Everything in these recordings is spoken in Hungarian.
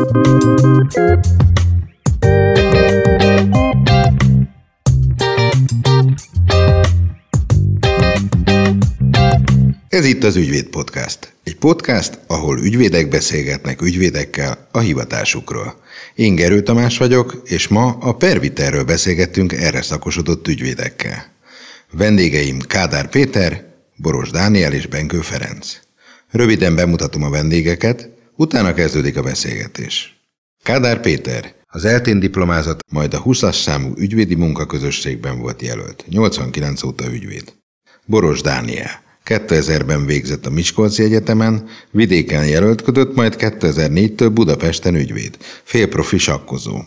Ez itt az Ügyvéd Podcast. Egy podcast, ahol ügyvédek beszélgetnek ügyvédekkel a hivatásukról. Én Gerő Tamás vagyok, és ma a Perviterről beszélgettünk erre szakosodott ügyvédekkel. Vendégeim Kádár Péter, Boros Dániel és Benkő Ferenc. Röviden bemutatom a vendégeket, utána kezdődik a beszélgetés. Kádár Péter, az eltén diplomázat, majd a 20-as számú ügyvédi munkaközösségben volt jelölt. 89 óta ügyvéd. Boros Dániel, 2000-ben végzett a Miskolci Egyetemen, vidéken jelöltködött, majd 2004-től Budapesten ügyvéd, félprofi sakkozó.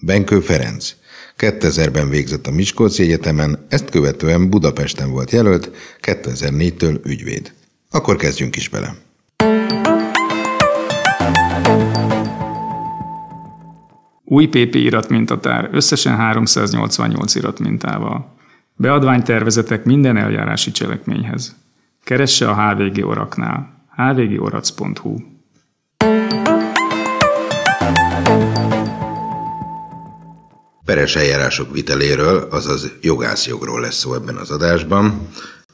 Benkő Ferenc, 2000-ben végzett a Miskolci Egyetemen, ezt követően Budapesten volt jelölt, 2004-től ügyvéd. Akkor kezdjünk is bele. Új PP iratmintatár, összesen 388 iratmintával. Beadványtervezetek minden eljárási cselekményhez. Keresse a HVG Oraknál. hvgorac.hu Peres eljárások viteléről, azaz jogászjogról lesz szó ebben az adásban,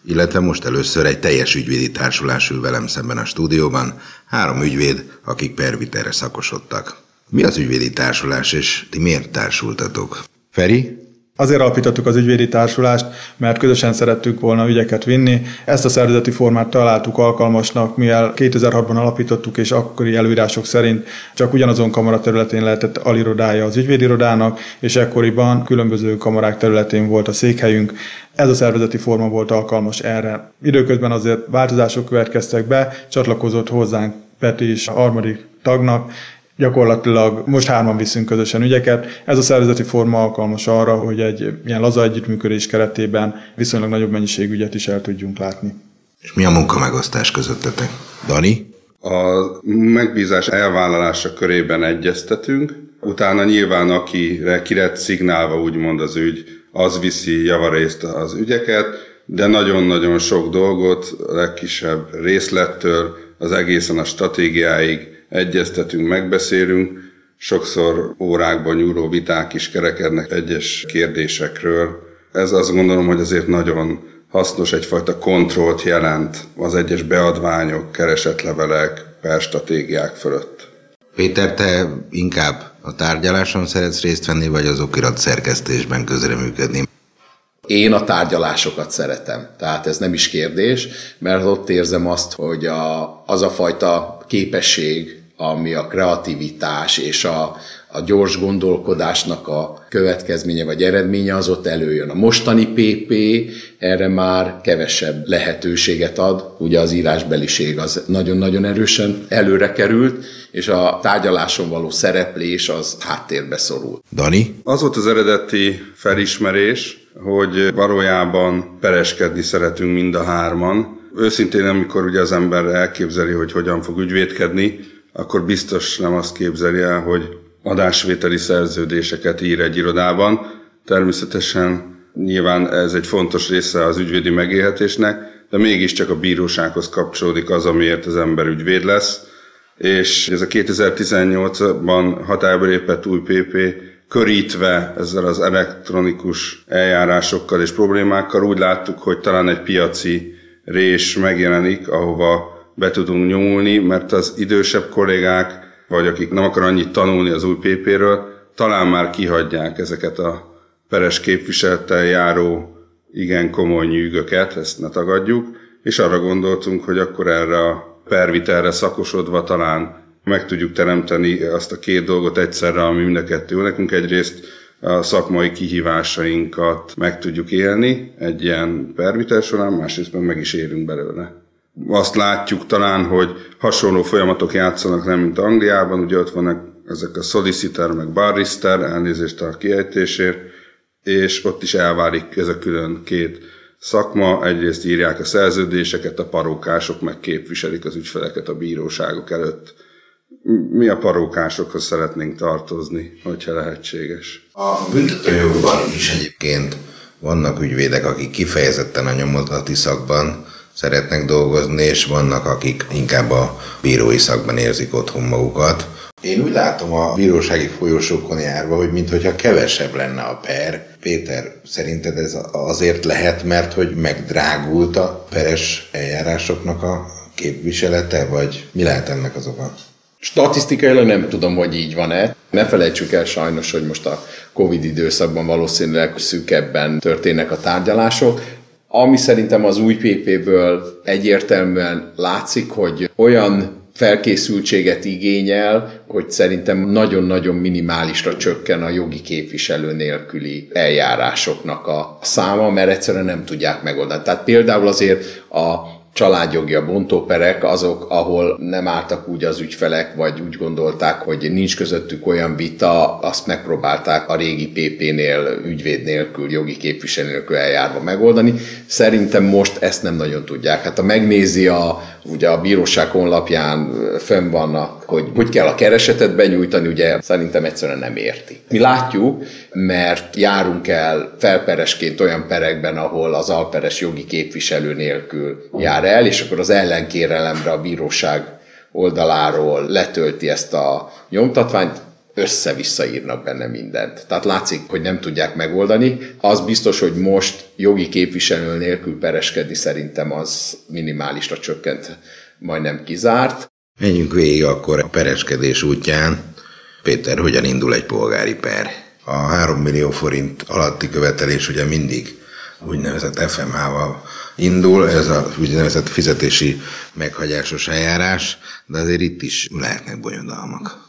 illetve most először egy teljes ügyvédi társulás ül velem szemben a stúdióban, három ügyvéd, akik perviterre szakosodtak. Mi az ügyvédi társulás, és ti miért társultatok? Feri? Azért alapítottuk az ügyvédi társulást, mert közösen szerettük volna ügyeket vinni. Ezt a szervezeti formát találtuk alkalmasnak, mivel 2006-ban alapítottuk, és akkori előírások szerint csak ugyanazon kamara területén lehetett alirodája az ügyvédirodának, és ekkoriban különböző kamarák területén volt a székhelyünk. Ez a szervezeti forma volt alkalmas erre. Időközben azért változások következtek be, csatlakozott hozzánk Peti is a harmadik tagnak, Gyakorlatilag most hárman viszünk közösen ügyeket. Ez a szervezeti forma alkalmas arra, hogy egy ilyen laza együttműködés keretében viszonylag nagyobb mennyiségű ügyet is el tudjunk látni. És mi a munkamegosztás közöttetek? Dani? A megbízás elvállalása körében egyeztetünk, utána nyilván akire kiret szignálva úgymond az ügy, az viszi javarészt az ügyeket, de nagyon-nagyon sok dolgot, a legkisebb részlettől az egészen a stratégiáig egyeztetünk, megbeszélünk, sokszor órákban nyúló viták is kerekednek egyes kérdésekről. Ez azt gondolom, hogy azért nagyon hasznos, egyfajta kontrollt jelent az egyes beadványok, keresetlevelek, perstratégiák fölött. Péter, te inkább a tárgyaláson szeretsz részt venni, vagy az okirat szerkesztésben közreműködni? Én a tárgyalásokat szeretem, tehát ez nem is kérdés, mert ott érzem azt, hogy a, az a fajta képesség, ami a kreativitás és a, a gyors gondolkodásnak a következménye vagy eredménye, az ott előjön. A mostani PP erre már kevesebb lehetőséget ad, ugye az írásbeliség az nagyon-nagyon erősen előre került, és a tárgyaláson való szereplés az háttérbe szorult. Dani? Az volt az eredeti felismerés, hogy valójában pereskedni szeretünk mind a hárman. Őszintén, amikor ugye az ember elképzeli, hogy hogyan fog ügyvédkedni, akkor biztos nem azt képzeli el, hogy adásvételi szerződéseket ír egy irodában. Természetesen nyilván ez egy fontos része az ügyvédi megélhetésnek, de mégiscsak a bírósághoz kapcsolódik az, amiért az ember ügyvéd lesz. És ez a 2018-ban hatályba lépett új PP körítve ezzel az elektronikus eljárásokkal és problémákkal úgy láttuk, hogy talán egy piaci rés megjelenik, ahova be tudunk nyomulni, mert az idősebb kollégák, vagy akik nem akar annyit tanulni az új PP-ről, talán már kihagyják ezeket a peres képviseltel járó igen komoly nyűgöket, ezt ne tagadjuk, és arra gondoltunk, hogy akkor erre a pervitelre szakosodva talán meg tudjuk teremteni azt a két dolgot egyszerre, ami mind a kettő. Nekünk egyrészt a szakmai kihívásainkat meg tudjuk élni egy ilyen pervitel során, másrészt meg is élünk belőle azt látjuk talán, hogy hasonló folyamatok játszanak nem, mint Angliában, ugye ott vannak ezek a solicitor, meg barrister, elnézést a kiejtésért, és ott is elválik ez a külön két szakma. Egyrészt írják a szerződéseket, a parókások meg képviselik az ügyfeleket a bíróságok előtt. Mi a parókásokhoz szeretnénk tartozni, hogyha lehetséges? A büntetőjogban is egyébként vannak ügyvédek, akik kifejezetten a nyomozati szakban szeretnek dolgozni, és vannak, akik inkább a bírói szakban érzik otthon magukat. Én úgy látom a bírósági folyosókon járva, hogy mintha kevesebb lenne a per. Péter, szerinted ez azért lehet, mert hogy megdrágult a peres eljárásoknak a képviselete, vagy mi lehet ennek az oka? Statisztikailag nem tudom, hogy így van-e. Ne felejtsük el sajnos, hogy most a Covid időszakban valószínűleg szűkebben történnek a tárgyalások. Ami szerintem az új PP-ből egyértelműen látszik, hogy olyan felkészültséget igényel, hogy szerintem nagyon-nagyon minimálisra csökken a jogi képviselő nélküli eljárásoknak a száma, mert egyszerűen nem tudják megoldani. Tehát például azért a családjogi, a bontóperek azok, ahol nem álltak úgy az ügyfelek, vagy úgy gondolták, hogy nincs közöttük olyan vita, azt megpróbálták a régi PP-nél, ügyvéd nélkül, jogi képviselő nélkül eljárva megoldani. Szerintem most ezt nem nagyon tudják. Hát ha megnézi a, ugye a bíróság honlapján fönn vannak, hogy hogy kell a keresetet benyújtani, ugye szerintem egyszerűen nem érti. Mi látjuk, mert járunk el felperesként olyan perekben, ahol az alperes jogi képviselő nélkül jár el, és akkor az ellenkérelemre a bíróság oldaláról letölti ezt a nyomtatványt, össze-vissza írnak benne mindent. Tehát látszik, hogy nem tudják megoldani. Az biztos, hogy most jogi képviselő nélkül pereskedni szerintem az minimálisra csökkent, majdnem kizárt. Menjünk végig akkor a pereskedés útján. Péter, hogyan indul egy polgári per? A 3 millió forint alatti követelés ugye mindig úgynevezett FMH-val indul, ez a úgynevezett fizetési meghagyásos eljárás, de azért itt is lehetnek bonyodalmak.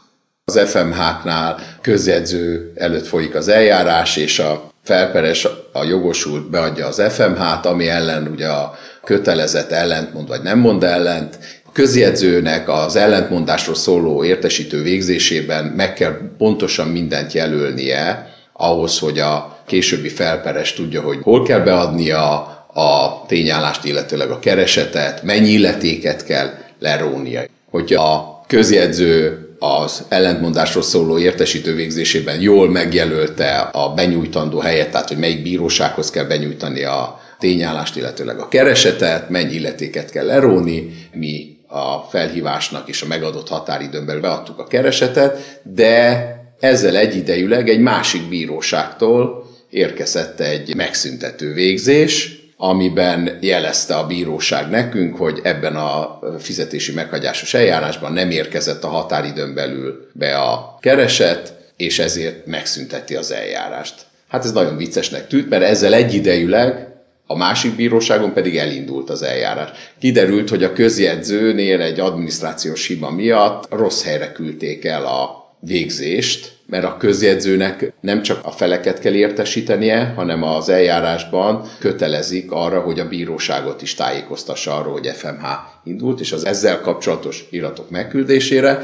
Az FMH-knál közjegyző előtt folyik az eljárás, és a felperes, a jogosult beadja az FMH-t, ami ellen ugye a kötelezett ellentmond, vagy nem mond ellent, közjegyzőnek az ellentmondásról szóló értesítő végzésében meg kell pontosan mindent jelölnie, ahhoz, hogy a későbbi felperes tudja, hogy hol kell beadnia a tényállást, illetőleg a keresetet, mennyi illetéket kell lerónia. Hogy a közjegyző az ellentmondásról szóló értesítő végzésében jól megjelölte a benyújtandó helyet, tehát hogy melyik bírósághoz kell benyújtani a tényállást, illetőleg a keresetet, mennyi illetéket kell leróni, mi a felhívásnak és a megadott határidőn belül beadtuk a keresetet, de ezzel egyidejűleg egy másik bíróságtól érkezett egy megszüntető végzés, amiben jelezte a bíróság nekünk, hogy ebben a fizetési meghagyásos eljárásban nem érkezett a határidőn belül be a kereset, és ezért megszünteti az eljárást. Hát ez nagyon viccesnek tűnt, mert ezzel egyidejűleg a másik bíróságon pedig elindult az eljárás. Kiderült, hogy a közjegyzőnél egy adminisztrációs hiba miatt rossz helyre küldték el a végzést, mert a közjegyzőnek nem csak a feleket kell értesítenie, hanem az eljárásban kötelezik arra, hogy a bíróságot is tájékoztassa arról, hogy FMH indult, és az ezzel kapcsolatos iratok megküldésére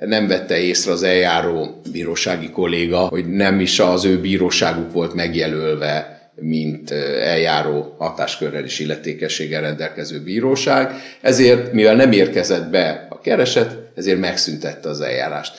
nem vette észre az eljáró bírósági kolléga, hogy nem is az ő bíróságuk volt megjelölve mint eljáró hatáskörrel és illetékességgel rendelkező bíróság, ezért, mivel nem érkezett be a kereset, ezért megszüntette az eljárást.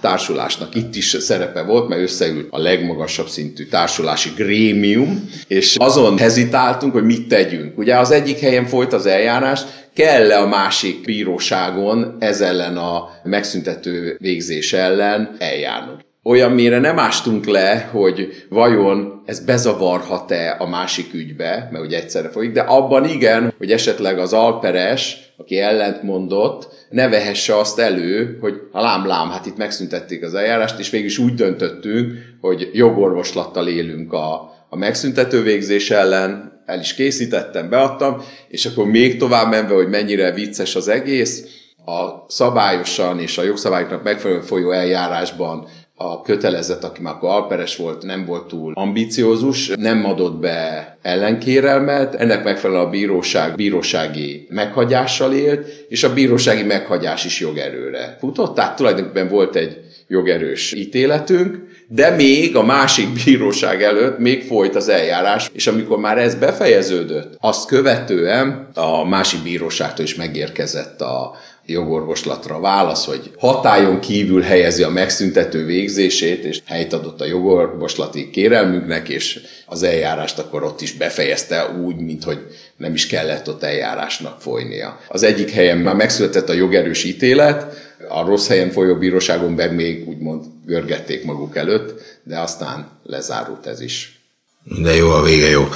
Társulásnak itt is szerepe volt, mert összeült a legmagasabb szintű társulási grémium, és azon hezitáltunk, hogy mit tegyünk. Ugye az egyik helyen folyt az eljárás, kell-e a másik bíróságon ez ellen a megszüntető végzés ellen eljárnunk olyan mére nem ástunk le, hogy vajon ez bezavarhat-e a másik ügybe, mert ugye egyszerre folyik, de abban igen, hogy esetleg az alperes, aki ellent mondott, ne vehesse azt elő, hogy lám-lám, hát itt megszüntették az eljárást, és végül is úgy döntöttünk, hogy jogorvoslattal élünk a, a megszüntető végzés ellen, el is készítettem, beadtam, és akkor még tovább menve, hogy mennyire vicces az egész, a szabályosan és a jogszabályoknak megfelelően folyó eljárásban a kötelezett, aki már akkor alperes volt, nem volt túl ambiciózus, nem adott be ellenkérelmet, ennek megfelelően a bíróság bírósági meghagyással élt, és a bírósági meghagyás is jogerőre futott, tehát tulajdonképpen volt egy jogerős ítéletünk, de még a másik bíróság előtt még folyt az eljárás, és amikor már ez befejeződött, azt követően a másik bíróságtól is megérkezett a jogorvoslatra válasz, hogy hatályon kívül helyezi a megszüntető végzését, és helyt adott a jogorvoslati kérelmünknek, és az eljárást akkor ott is befejezte úgy, mint hogy nem is kellett ott eljárásnak folynia. Az egyik helyen már megszületett a jogerős ítélet, A rossz helyen folyó bíróságon meg még úgymond görgették maguk előtt, de aztán lezárult ez is. De jó, a vége jó.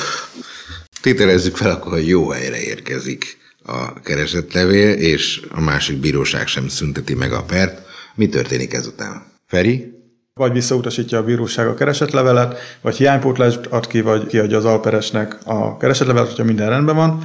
Tételezzük fel, akkor, hogy jó helyre érkezik a keresetlevél, és a másik bíróság sem szünteti meg a pert. Mi történik ezután? Feri? Vagy visszautasítja a bíróság a keresetlevelet, vagy hiánypótlást ad ki, vagy kiadja az alperesnek a keresetlevelet, hogyha minden rendben van.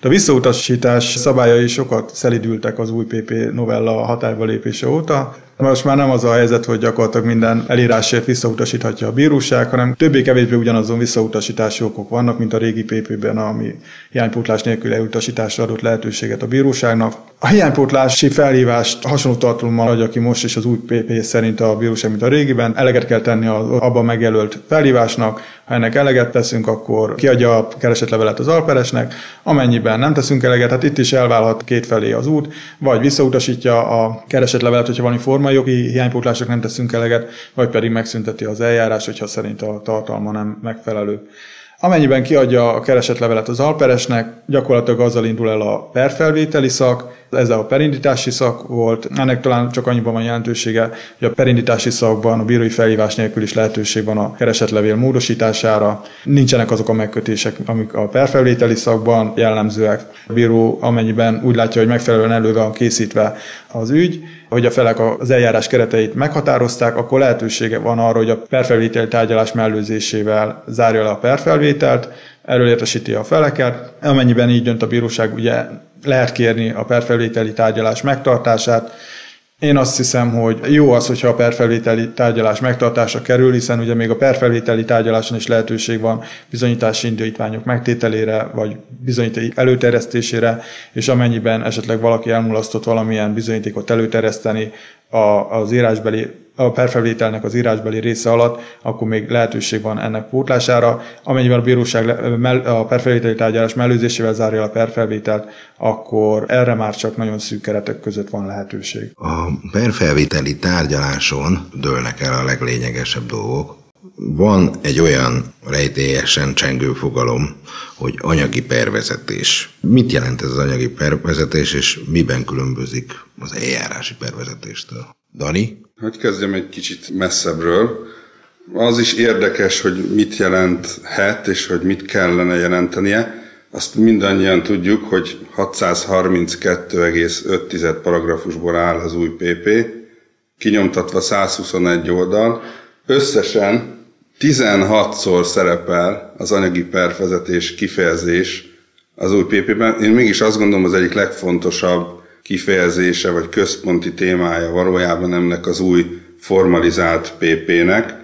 De a visszautasítás szabályai sokat szelidültek az új PP novella hatályba lépése óta. Most már nem az a helyzet, hogy gyakorlatilag minden elírásért visszautasíthatja a bíróság, hanem többé-kevésbé ugyanazon visszautasítási okok vannak, mint a régi PP-ben, ami hiánypótlás nélkül elutasításra adott lehetőséget a bíróságnak. A hiánypótlási felhívást hasonló tartalommal adja ki most is az új PP szerint a bíróság, mint a régiben. Eleget kell tenni az abban megjelölt felhívásnak, ha ennek eleget teszünk, akkor kiadja a keresetlevelet az alperesnek, amennyiben nem teszünk eleget, hát itt is elválhat kétfelé az út, vagy visszautasítja a keresetlevelet, hogyha valami formai jogi hiánypótlások nem teszünk eleget, vagy pedig megszünteti az eljárás, hogyha szerint a tartalma nem megfelelő. Amennyiben kiadja a keresetlevelet az alperesnek, gyakorlatilag azzal indul el a perfelvételi szak, ez a perindítási szak volt. Ennek talán csak annyiban van jelentősége, hogy a perindítási szakban a bírói felhívás nélkül is lehetőség van a keresetlevél módosítására. Nincsenek azok a megkötések, amik a perfelvételi szakban jellemzőek. A bíró amennyiben úgy látja, hogy megfelelően elő van készítve az ügy, hogy a felek az eljárás kereteit meghatározták, akkor lehetősége van arra, hogy a perfelvételi tárgyalás mellőzésével zárja le a perfelvételt, erről értesíti a feleket. Amennyiben így dönt a bíróság, ugye lehet kérni a perfelvételi tárgyalás megtartását. Én azt hiszem, hogy jó az, hogyha a perfelvételi tárgyalás megtartása kerül, hiszen ugye még a perfelvételi tárgyaláson is lehetőség van bizonyítási indítványok megtételére, vagy bizonyíték előterjesztésére, és amennyiben esetleg valaki elmulasztott valamilyen bizonyítékot előterjeszteni, az írásbeli a perfelvételnek az írásbeli része alatt, akkor még lehetőség van ennek pótlására. Amennyiben a bíróság a perfelvételi tárgyalás mellőzésével zárja a perfelvételt, akkor erre már csak nagyon szűk keretek között van lehetőség. A perfelvételi tárgyaláson dőlnek el a leglényegesebb dolgok. Van egy olyan rejtélyesen csengő fogalom, hogy anyagi pervezetés. Mit jelent ez az anyagi pervezetés, és miben különbözik az eljárási pervezetéstől? Dani? Hogy kezdjem egy kicsit messzebbről. Az is érdekes, hogy mit jelenthet, és hogy mit kellene jelentenie. Azt mindannyian tudjuk, hogy 632,5 paragrafusból áll az új PP, kinyomtatva 121 oldal. Összesen 16-szor szerepel az anyagi pervezetés kifejezés az új PP-ben. Én mégis azt gondolom, az egyik legfontosabb kifejezése vagy központi témája valójában ennek az új formalizált PP-nek.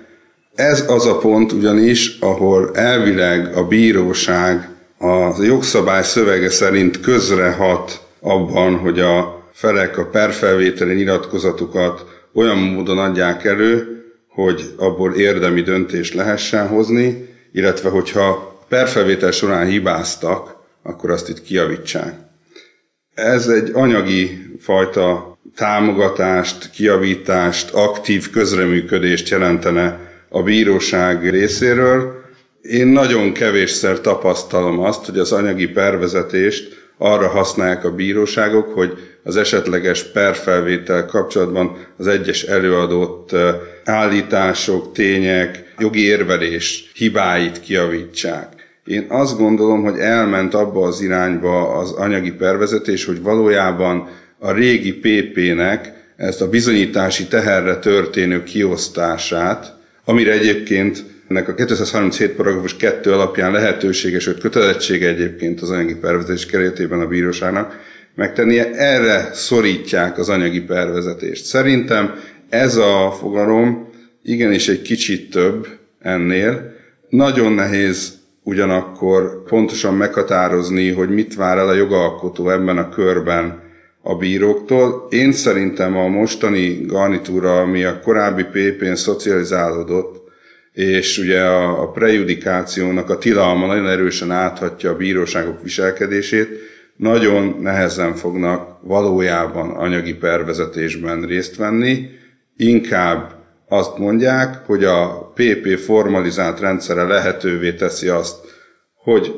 Ez az a pont ugyanis, ahol elvileg a bíróság a jogszabály szövege szerint közrehat abban, hogy a felek a perfelvételi nyilatkozatukat olyan módon adják elő, hogy abból érdemi döntést lehessen hozni, illetve hogyha perfelvétel során hibáztak, akkor azt itt kiavítsák. Ez egy anyagi fajta támogatást, kiavítást, aktív közreműködést jelentene a bíróság részéről. Én nagyon kevésszer tapasztalom azt, hogy az anyagi pervezetést arra használják a bíróságok, hogy az esetleges perfelvétel kapcsolatban az egyes előadott állítások, tények, jogi érvelés hibáit kiavítsák. Én azt gondolom, hogy elment abba az irányba az anyagi pervezetés, hogy valójában a régi PP-nek ezt a bizonyítási teherre történő kiosztását, amire egyébként ennek a 237 paragrafus 2 alapján lehetőséges, hogy kötelezettsége egyébként az anyagi pervezetés keretében a bíróságnak megtennie, erre szorítják az anyagi pervezetést. Szerintem ez a fogalom igenis egy kicsit több ennél. Nagyon nehéz ugyanakkor pontosan meghatározni, hogy mit vár el a jogalkotó ebben a körben a bíróktól. Én szerintem a mostani garnitúra, ami a korábbi PP-n szocializálódott, és ugye a, a prejudikációnak a tilalma nagyon erősen áthatja a bíróságok viselkedését, nagyon nehezen fognak valójában anyagi pervezetésben részt venni, inkább azt mondják, hogy a PP formalizált rendszere lehetővé teszi azt, hogy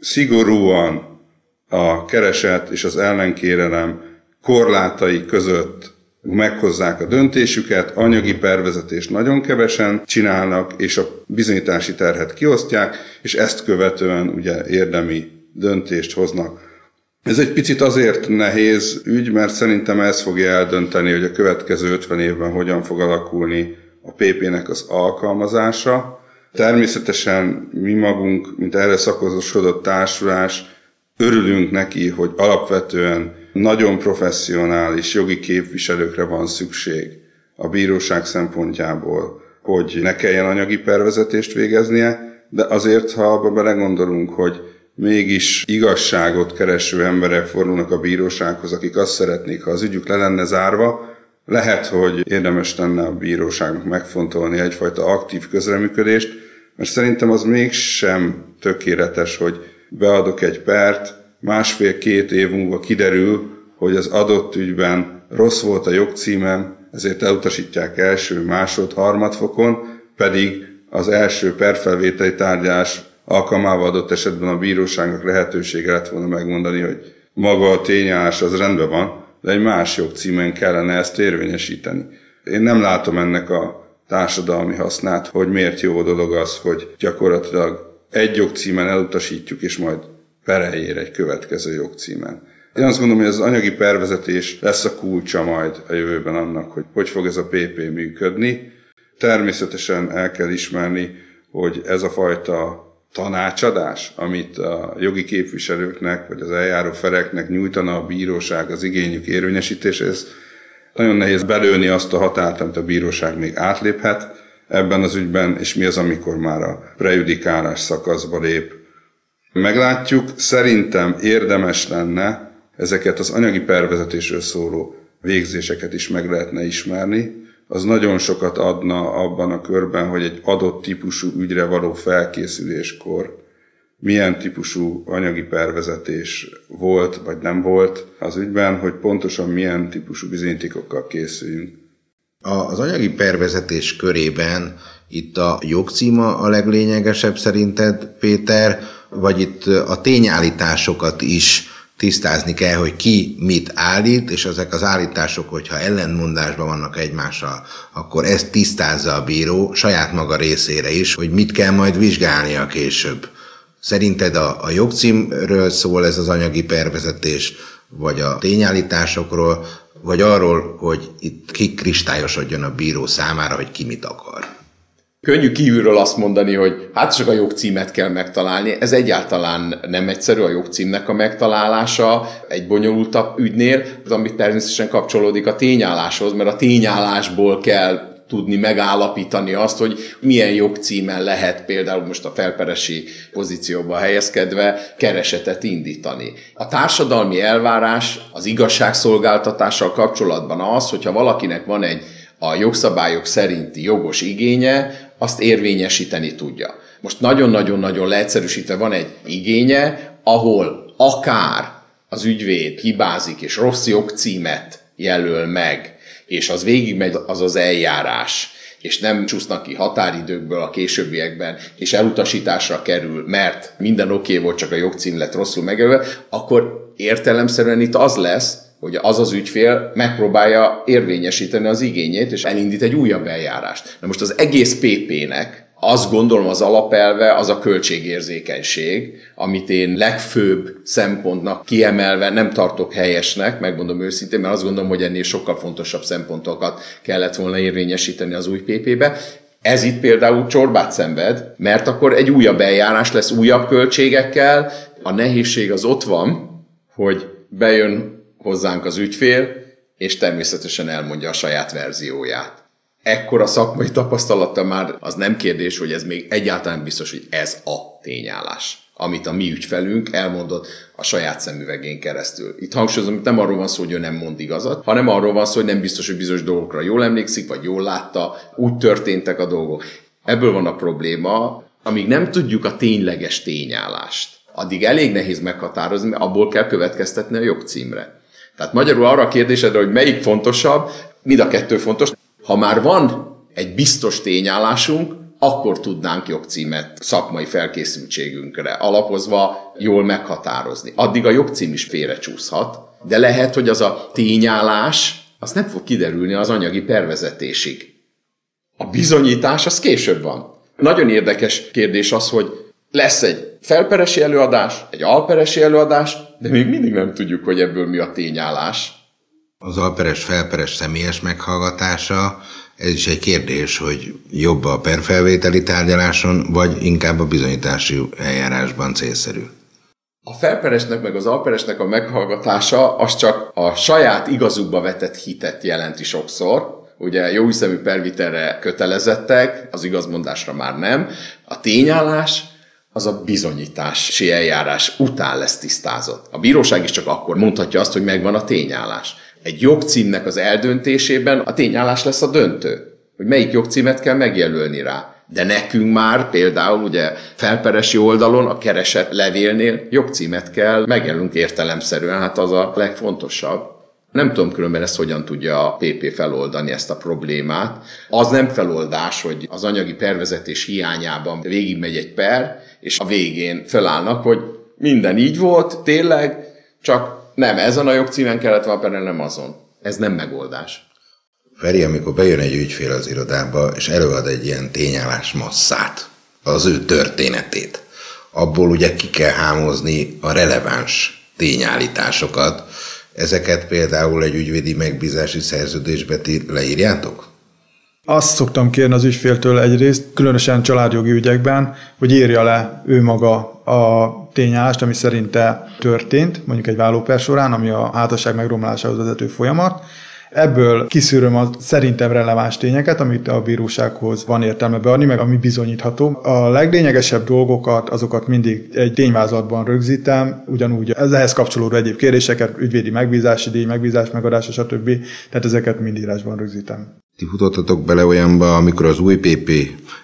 szigorúan a kereset és az ellenkérelem korlátai között meghozzák a döntésüket, anyagi pervezetést nagyon kevesen csinálnak, és a bizonyítási terhet kiosztják, és ezt követően ugye érdemi döntést hoznak. Ez egy picit azért nehéz ügy, mert szerintem ez fogja eldönteni, hogy a következő 50 évben hogyan fog alakulni a PP-nek az alkalmazása. Természetesen mi magunk, mint erre szakozosodott társulás, örülünk neki, hogy alapvetően nagyon professzionális jogi képviselőkre van szükség a bíróság szempontjából, hogy ne kelljen anyagi pervezetést végeznie, de azért, ha abba belegondolunk, hogy mégis igazságot kereső emberek fordulnak a bírósághoz, akik azt szeretnék, ha az ügyük le lenne zárva, lehet, hogy érdemes lenne a bíróságnak megfontolni egyfajta aktív közreműködést, mert szerintem az mégsem tökéletes, hogy beadok egy pert, másfél-két év múlva kiderül, hogy az adott ügyben rossz volt a jogcímem, ezért elutasítják első, másod, harmadfokon, pedig az első perfelvételi tárgyás alkalmával adott esetben a bíróságnak lehetősége lett volna megmondani, hogy maga a tényállás az rendben van, de egy más jogcímen kellene ezt érvényesíteni. Én nem látom ennek a társadalmi hasznát, hogy miért jó dolog az, hogy gyakorlatilag egy jogcímen elutasítjuk, és majd pereljér egy következő jogcímen. Én azt gondolom, hogy az anyagi pervezetés lesz a kulcsa majd a jövőben annak, hogy hogy fog ez a PP működni. Természetesen el kell ismerni, hogy ez a fajta tanácsadás, amit a jogi képviselőknek vagy az eljáró feleknek nyújtana a bíróság az igényük érvényesítéshez, nagyon nehéz belőni azt a határt, amit a bíróság még átléphet ebben az ügyben, és mi az, amikor már a prejudikálás szakaszba lép. Meglátjuk, szerintem érdemes lenne ezeket az anyagi pervezetésről szóló végzéseket is meg lehetne ismerni, az nagyon sokat adna abban a körben, hogy egy adott típusú ügyre való felkészüléskor milyen típusú anyagi pervezetés volt vagy nem volt az ügyben, hogy pontosan milyen típusú bizonyítékokkal készüljünk. Az anyagi pervezetés körében itt a jogcíma a leglényegesebb szerinted, Péter, vagy itt a tényállításokat is tisztázni kell, hogy ki mit állít, és ezek az állítások, hogyha ellentmondásban vannak egymással, akkor ezt tisztázza a bíró saját maga részére is, hogy mit kell majd vizsgálnia később. Szerinted a, a jogcímről szól ez az anyagi pervezetés, vagy a tényállításokról, vagy arról, hogy itt kikristályosodjon a bíró számára, hogy ki mit akar? Könnyű kívülről azt mondani, hogy hát csak a jogcímet kell megtalálni. Ez egyáltalán nem egyszerű a jogcímnek a megtalálása egy bonyolultabb ügynél, ami természetesen kapcsolódik a tényálláshoz, mert a tényállásból kell tudni megállapítani azt, hogy milyen jogcímen lehet például most a felperesi pozícióba helyezkedve keresetet indítani. A társadalmi elvárás az igazságszolgáltatással kapcsolatban az, hogyha valakinek van egy a jogszabályok szerinti jogos igénye, azt érvényesíteni tudja. Most nagyon-nagyon-nagyon leegyszerűsítve van egy igénye, ahol akár az ügyvéd hibázik és rossz jogcímet jelöl meg, és az végigmegy az az eljárás, és nem csúsznak ki határidőkből a későbbiekben, és elutasításra kerül, mert minden oké okay volt, csak a jogcím lett rosszul megjelölve, akkor értelemszerűen itt az lesz, hogy az az ügyfél megpróbálja érvényesíteni az igényét, és elindít egy újabb eljárást. Na most az egész PP-nek azt gondolom az alapelve az a költségérzékenység, amit én legfőbb szempontnak kiemelve nem tartok helyesnek, megmondom őszintén, mert azt gondolom, hogy ennél sokkal fontosabb szempontokat kellett volna érvényesíteni az új PP-be. Ez itt például csorbát szenved, mert akkor egy újabb eljárás lesz újabb költségekkel. A nehézség az ott van, hogy bejön hozzánk az ügyfél, és természetesen elmondja a saját verzióját. Ekkor a szakmai tapasztalata már az nem kérdés, hogy ez még egyáltalán biztos, hogy ez a tényállás amit a mi ügyfelünk elmondott a saját szemüvegén keresztül. Itt hangsúlyozom, hogy nem arról van szó, hogy ő nem mond igazat, hanem arról van szó, hogy nem biztos, hogy bizonyos dolgokra jól emlékszik, vagy jól látta, úgy történtek a dolgok. Ebből van a probléma, amíg nem tudjuk a tényleges tényállást, addig elég nehéz meghatározni, mert abból kell következtetni a jogcímre. Tehát magyarul arra a kérdésedre, hogy melyik fontosabb, mind a kettő fontos. Ha már van egy biztos tényállásunk, akkor tudnánk jogcímet szakmai felkészültségünkre alapozva jól meghatározni. Addig a jogcím is félrecsúszhat, de lehet, hogy az a tényállás, az nem fog kiderülni az anyagi pervezetésig. A bizonyítás az később van. Nagyon érdekes kérdés az, hogy lesz egy felperesi előadás, egy alperesi előadás, de még mindig nem tudjuk, hogy ebből mi a tényállás. Az alperes felperes személyes meghallgatása, ez is egy kérdés, hogy jobb a perfelvételi tárgyaláson, vagy inkább a bizonyítási eljárásban célszerű. A felperesnek meg az alperesnek a meghallgatása az csak a saját igazukba vetett hitet jelenti sokszor, ugye jóhiszemű perviterre kötelezettek, az igazmondásra már nem. A tényállás az a bizonyítási eljárás után lesz tisztázott. A bíróság is csak akkor mondhatja azt, hogy megvan a tényállás. Egy jogcímnek az eldöntésében a tényállás lesz a döntő, hogy melyik jogcímet kell megjelölni rá. De nekünk már például ugye felperesi oldalon a keresett levélnél jogcímet kell megjelölnünk értelemszerűen, hát az a legfontosabb. Nem tudom különben ezt hogyan tudja a PP feloldani ezt a problémát. Az nem feloldás, hogy az anyagi pervezetés hiányában végigmegy egy per, és a végén felállnak, hogy minden így volt, tényleg, csak nem ezen a jogcímen kellett valperre, nem azon. Ez nem megoldás. Feri, amikor bejön egy ügyfél az irodába, és előad egy ilyen tényállás masszát, az ő történetét, abból ugye ki kell hámozni a releváns tényállításokat. Ezeket például egy ügyvédi megbízási szerződésbe ti leírjátok? Azt szoktam kérni az ügyféltől egyrészt, különösen családjogi ügyekben, hogy írja le ő maga a tényállást, ami szerinte történt, mondjuk egy vállóper során, ami a házasság megromlásához vezető folyamat, Ebből kiszűröm a szerintem releváns tényeket, amit a bírósághoz van értelme beadni, meg ami bizonyítható. A leglényegesebb dolgokat, azokat mindig egy tényvázlatban rögzítem, ugyanúgy ez ehhez kapcsolódó egyéb kérdéseket, ügyvédi megbízási díj, megbízás megadása, stb. Tehát ezeket mind írásban rögzítem. Ti futottatok bele olyanba, amikor az új PP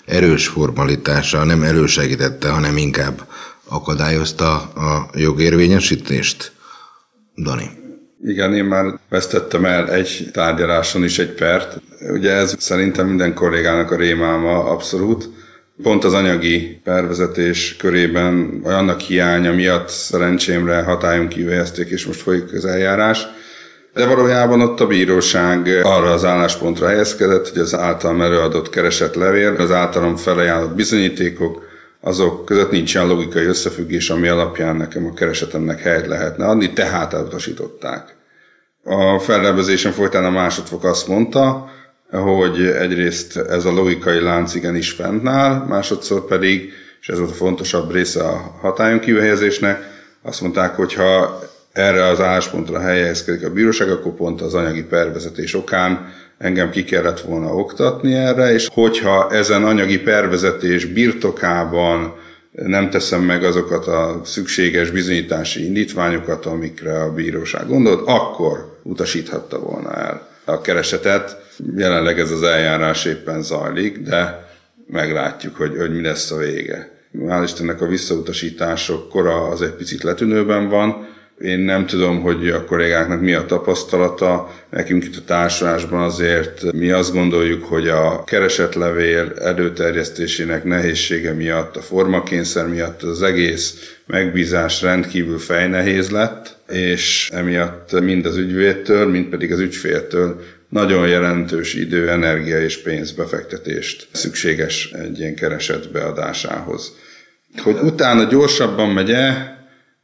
erős formalitása nem elősegítette, hanem inkább akadályozta a jogérvényesítést? Dani. Igen, én már vesztettem el egy tárgyaláson is egy pert. Ugye ez szerintem minden kollégának a rémálma abszolút. Pont az anyagi pervezetés körében, vagy annak hiánya miatt szerencsémre hatályon kívül és most folyik az eljárás. De valójában ott a bíróság arra az álláspontra helyezkedett, hogy az általam előadott keresett levél, az általam felajánlott bizonyítékok, azok között nincs logikai összefüggés, ami alapján nekem a keresetemnek helyet lehetne adni, tehát elutasították. A fellebbezésen folytán a másodfok azt mondta, hogy egyrészt ez a logikai lánc igenis fennáll, másodszor pedig, és ez volt a fontosabb része a hatályon kivehelyezésnek, azt mondták, hogy ha erre az álláspontra helyezkedik a bíróság, akkor pont az anyagi pervezetés okán engem ki kellett volna oktatni erre, és hogyha ezen anyagi pervezetés birtokában nem teszem meg azokat a szükséges bizonyítási indítványokat, amikre a bíróság gondolt, akkor utasíthatta volna el a keresetet. Jelenleg ez az eljárás éppen zajlik, de meglátjuk, hogy, hogy mi lesz a vége. Hál' Istennek a visszautasítások kora az egy picit letűnőben van, én nem tudom, hogy a kollégáknak mi a tapasztalata. Nekünk itt a társulásban azért mi azt gondoljuk, hogy a keresetlevél előterjesztésének nehézsége miatt, a formakényszer miatt az egész megbízás rendkívül fejnehéz lett, és emiatt mind az ügyvédtől, mind pedig az ügyféltől nagyon jelentős idő, energia és pénzbefektetést szükséges egy ilyen kereset beadásához. Hogy utána gyorsabban megy-e,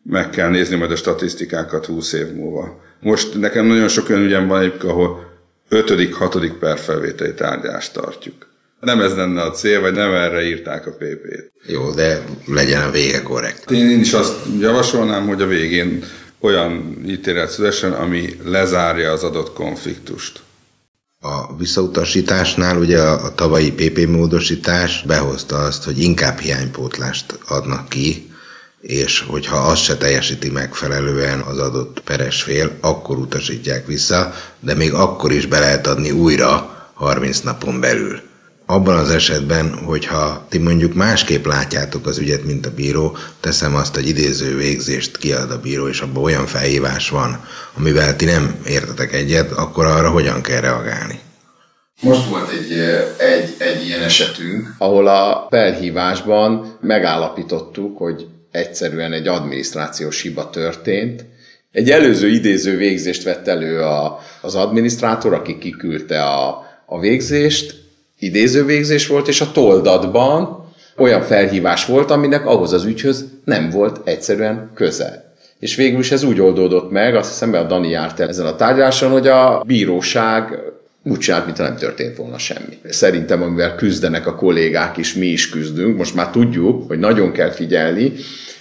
meg kell nézni majd a statisztikákat 20 év múlva. Most nekem nagyon sok olyan ügyem van, ahol 5.-6. per felvételi tárgyást tartjuk. Nem ez lenne a cél, vagy nem erre írták a PP-t. Jó, de legyen a vége korrekt. Én, én is azt javasolnám, hogy a végén olyan ítélet szülessen, ami lezárja az adott konfliktust. A visszautasításnál ugye a tavalyi PP módosítás behozta azt, hogy inkább hiánypótlást adnak ki, és hogyha azt se teljesíti megfelelően az adott peres fél, akkor utasítják vissza, de még akkor is be lehet adni újra 30 napon belül. Abban az esetben, hogyha ti mondjuk másképp látjátok az ügyet, mint a bíró, teszem azt, hogy idéző végzést kiad a bíró, és abban olyan felhívás van, amivel ti nem értetek egyet, akkor arra hogyan kell reagálni? Most volt egy, egy, egy ilyen esetünk, ahol a felhívásban megállapítottuk, hogy egyszerűen egy adminisztrációs hiba történt, Egy előző idéző végzést vett elő a, az adminisztrátor, aki kiküldte a, a végzést, idéző végzés volt, és a toldatban olyan felhívás volt, aminek ahhoz az ügyhöz nem volt egyszerűen köze. És végül is ez úgy oldódott meg, azt hiszem, a Dani járt el ezen a tárgyáson, hogy a bíróság úgy csinált, mintha nem történt volna semmi. Szerintem, amivel küzdenek a kollégák is, mi is küzdünk, most már tudjuk, hogy nagyon kell figyelni,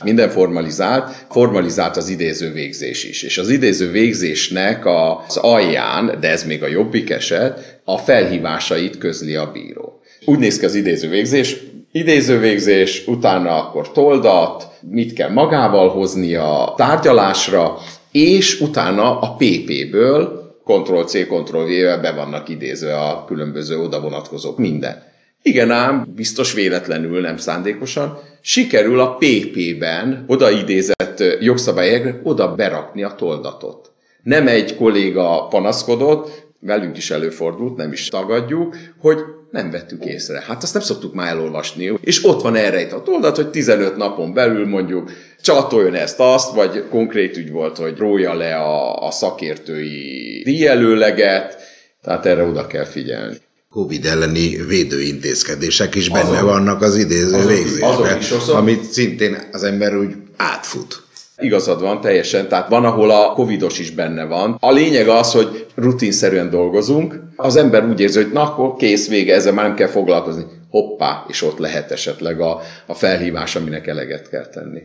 minden formalizált, formalizált az idéző végzés is. És az idéző végzésnek az alján, de ez még a jobbik eset, a felhívásait közli a bíró. Úgy néz ki az idéző végzés, idéző végzés, utána akkor toldat, mit kell magával hozni a tárgyalásra, és utána a PP-ből Ctrl-C, Ctrl-V-vel be vannak idézve a különböző oda vonatkozók, minden. Igen ám, biztos véletlenül, nem szándékosan, sikerül a PP-ben odaidézett jogszabályokra oda berakni a toldatot. Nem egy kolléga panaszkodott, velünk is előfordult, nem is tagadjuk, hogy nem vettük észre. Hát azt nem szoktuk már elolvasni. És ott van erre a toldat, hogy 15 napon belül mondjuk csatoljon ezt, azt, vagy konkrét ügy volt, hogy rója le a, a szakértői díjelőleget, tehát erre oda kell figyelni. Covid elleni védőintézkedések is benne azon, vannak az idéző azon, végzésben, azon amit szintén az ember úgy átfut. Igazad van, teljesen. Tehát van, ahol a covidos is benne van. A lényeg az, hogy rutinszerűen dolgozunk. Az ember úgy érzi, hogy na, akkor kész, vége, ezzel már nem kell foglalkozni. Hoppá, és ott lehet esetleg a, a felhívás, aminek eleget kell tenni.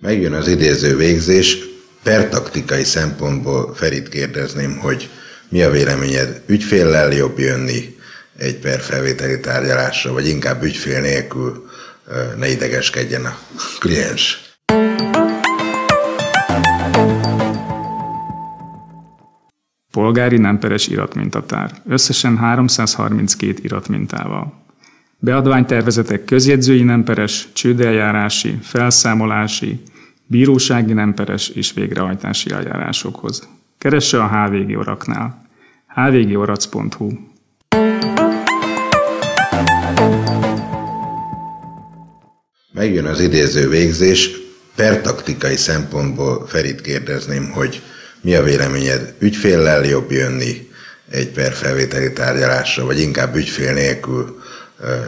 Megjön az idéző végzés. Pertaktikai szempontból Ferit kérdezném, hogy mi a véleményed? Ügyféllel jobb jönni egy per felvételi tárgyalásra, vagy inkább ügyfél nélkül ne idegeskedjen a kliens? Polgári nemperes iratmintatár. Összesen 332 iratmintával. Beadványtervezetek közjegyzői nemperes, csődeljárási, felszámolási, bírósági nemperes és végrehajtási eljárásokhoz. Keresse a HVG oraknál. hvgorac.hu Megjön az idéző végzés. Pertaktikai szempontból Ferit kérdezném, hogy mi a véleményed? Ügyféllel jobb jönni egy per felvételi tárgyalásra, vagy inkább ügyfél nélkül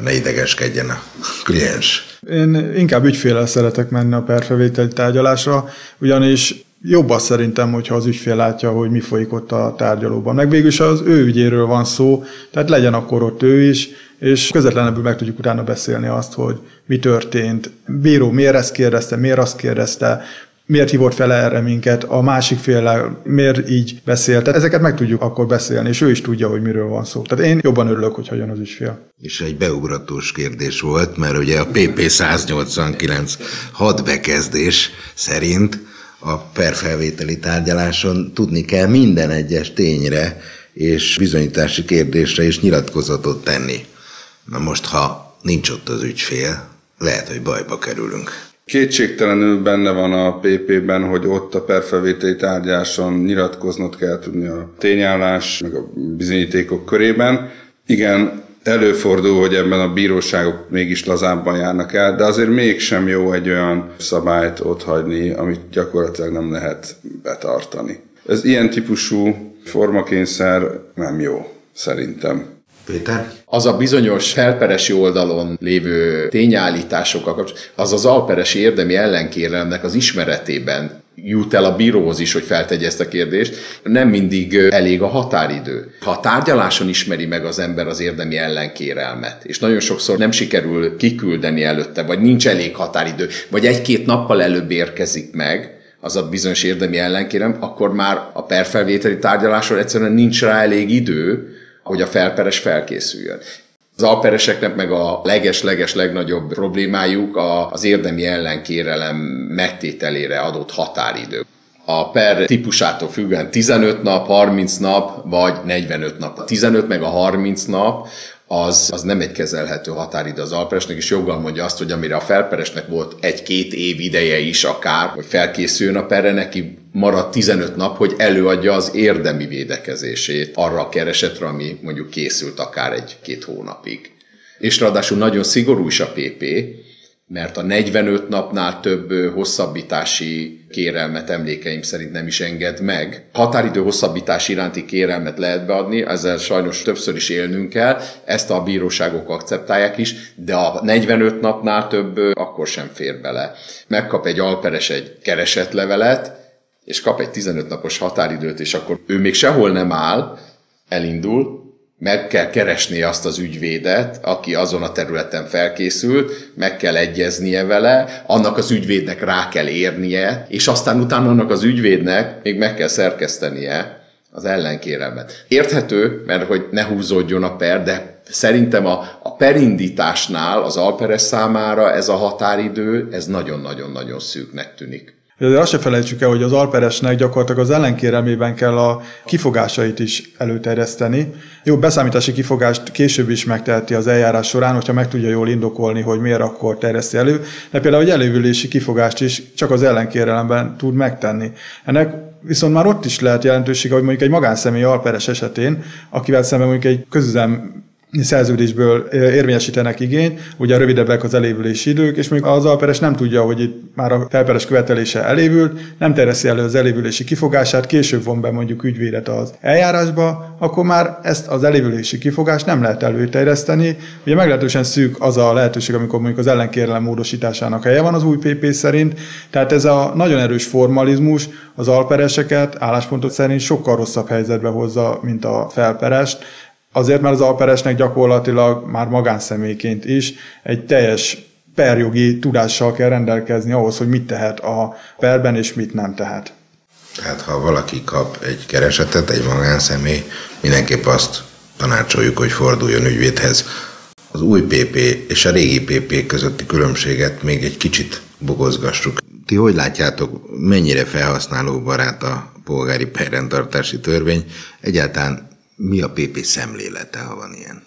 ne idegeskedjen a kliens? Én inkább ügyféllel szeretek menni a perfelvételi tárgyalásra, ugyanis jobb az szerintem, hogyha az ügyfél látja, hogy mi folyik ott a tárgyalóban. Meg végülis az ő ügyéről van szó, tehát legyen akkor ott ő is, és közvetlenebbül meg tudjuk utána beszélni azt, hogy mi történt. Bíró miért ezt kérdezte, miért azt kérdezte, miért hívott fel erre minket, a másik féllel miért így beszélt. Tehát ezeket meg tudjuk akkor beszélni, és ő is tudja, hogy miről van szó. Tehát én jobban örülök, hogy jön az ügyfél. És egy beugratós kérdés volt, mert ugye a PP 189 hat bekezdés szerint a perfelvételi tárgyaláson tudni kell minden egyes tényre és bizonyítási kérdésre is nyilatkozatot tenni. Na most, ha nincs ott az ügyfél, lehet, hogy bajba kerülünk. Kétségtelenül benne van a PP-ben, hogy ott a perfelvételi tárgyáson nyilatkoznod kell tudni a tényállás, meg a bizonyítékok körében. Igen, előfordul, hogy ebben a bíróságok mégis lazábban járnak el, de azért mégsem jó egy olyan szabályt ott hagyni, amit gyakorlatilag nem lehet betartani. Ez ilyen típusú formakényszer nem jó, szerintem. Péter? Az a bizonyos felperesi oldalon lévő tényállításokkal kapcsolatban, az az alperesi érdemi ellenkérelemnek az ismeretében jut el a bíróhoz is, hogy feltegye ezt a kérdést, nem mindig elég a határidő. Ha a tárgyaláson ismeri meg az ember az érdemi ellenkérelmet, és nagyon sokszor nem sikerül kiküldeni előtte, vagy nincs elég határidő, vagy egy-két nappal előbb érkezik meg, az a bizonyos érdemi ellenkérem, akkor már a perfelvételi tárgyalásról egyszerűen nincs rá elég idő, hogy a felperes felkészüljön. Az alpereseknek meg a leges-leges legnagyobb problémájuk az érdemi ellenkérelem megtételére adott határidő. A per típusától függően 15 nap, 30 nap vagy 45 nap. A 15 meg a 30 nap az, az nem egy kezelhető határidő az alperesnek, és joggal mondja azt, hogy amire a felperesnek volt egy-két év ideje is akár, hogy felkészüljön a perre, neki marad 15 nap, hogy előadja az érdemi védekezését arra a keresetre, ami mondjuk készült akár egy-két hónapig. És ráadásul nagyon szigorú is a PP, mert a 45 napnál több hosszabbítási kérelmet emlékeim szerint nem is enged meg. Határidő hosszabbítás iránti kérelmet lehet beadni, ezzel sajnos többször is élnünk kell, ezt a bíróságok akceptálják is, de a 45 napnál több akkor sem fér bele. Megkap egy alperes egy keresetlevelet, és kap egy 15 napos határidőt, és akkor ő még sehol nem áll, elindul, meg kell keresni azt az ügyvédet, aki azon a területen felkészült, meg kell egyeznie vele, annak az ügyvédnek rá kell érnie, és aztán utána annak az ügyvédnek még meg kell szerkesztenie az ellenkérelmet. Érthető, mert hogy ne húzódjon a per, de szerintem a, a perindításnál az alperes számára ez a határidő, ez nagyon-nagyon-nagyon szűknek tűnik. De azt se felejtsük el, hogy az alperesnek gyakorlatilag az ellenkérelmében kell a kifogásait is előterjeszteni. Jó, beszámítási kifogást később is megteheti az eljárás során, hogyha meg tudja jól indokolni, hogy miért akkor terjeszti elő, de például egy elővülési kifogást is csak az ellenkérelemben tud megtenni. Ennek viszont már ott is lehet jelentősége, hogy mondjuk egy magánszemély alperes esetén, akivel szemben mondjuk egy közüzem szerződésből érvényesítenek igényt, ugye rövidebbek az elévülési idők, és mondjuk az alperes nem tudja, hogy itt már a felperes követelése elévült, nem terjeszi elő az elévülési kifogását, később von be mondjuk ügyvédet az eljárásba, akkor már ezt az elévülési kifogást nem lehet előterjeszteni. Ugye meglehetősen szűk az a lehetőség, amikor mondjuk az ellenkérelem módosításának helye van az új PP szerint, tehát ez a nagyon erős formalizmus az alpereseket álláspontot szerint sokkal rosszabb helyzetbe hozza, mint a felperest, Azért, mert az alperesnek gyakorlatilag már magánszemélyként is egy teljes perjogi tudással kell rendelkezni ahhoz, hogy mit tehet a perben, és mit nem tehet. Tehát ha valaki kap egy keresetet, egy magánszemély, mindenképp azt tanácsoljuk, hogy forduljon ügyvédhez. Az új PP és a régi PP közötti különbséget még egy kicsit bogozgassuk. Ti hogy látjátok, mennyire felhasználóbarát a polgári perrendtartási törvény? Egyáltalán mi a PP szemlélete, ha van ilyen?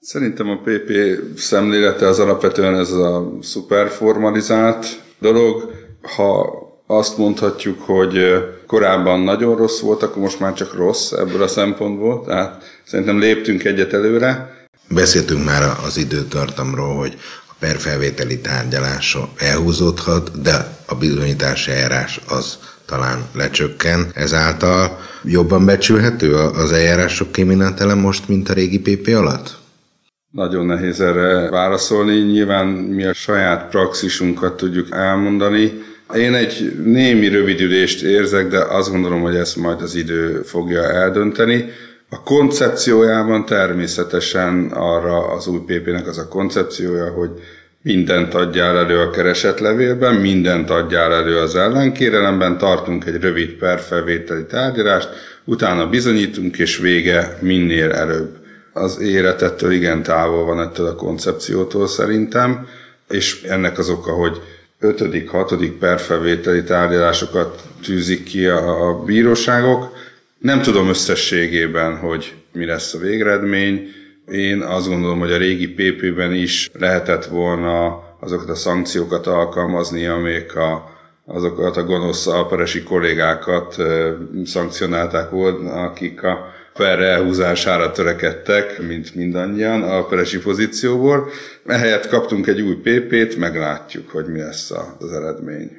Szerintem a PP szemlélete az alapvetően ez a szuperformalizált dolog. Ha azt mondhatjuk, hogy korábban nagyon rossz volt, akkor most már csak rossz ebből a szempontból. Tehát szerintem léptünk egyet előre. Beszéltünk már az időtartamról, hogy a perfelvételi tárgyalás elhúzódhat, de a bizonyítási eljárás az talán lecsökken ezáltal. Jobban becsülhető az eljárások krimináltele most, mint a régi PP alatt? Nagyon nehéz erre válaszolni. Nyilván mi a saját praxisunkat tudjuk elmondani. Én egy némi rövidülést érzek, de azt gondolom, hogy ezt majd az idő fogja eldönteni. A koncepciójában természetesen arra az új PP-nek az a koncepciója, hogy mindent adjál elő a keresetlevélben, mindent adjál elő az ellenkérelemben, tartunk egy rövid perfelvételi tárgyalást, utána bizonyítunk, és vége minél előbb. Az éretettől igen távol van ettől a koncepciótól szerintem, és ennek az oka, hogy ötödik, hatodik perfelvételi tárgyalásokat tűzik ki a, a bíróságok. Nem tudom összességében, hogy mi lesz a végeredmény, én azt gondolom, hogy a régi PP-ben is lehetett volna azokat a szankciókat alkalmazni, amik a, azokat a gonosz alperesi kollégákat szankcionálták volna, akik a per elhúzására törekedtek, mint mindannyian alperesi pozícióból. Ehelyett kaptunk egy új PP-t, meglátjuk, hogy mi lesz az eredmény.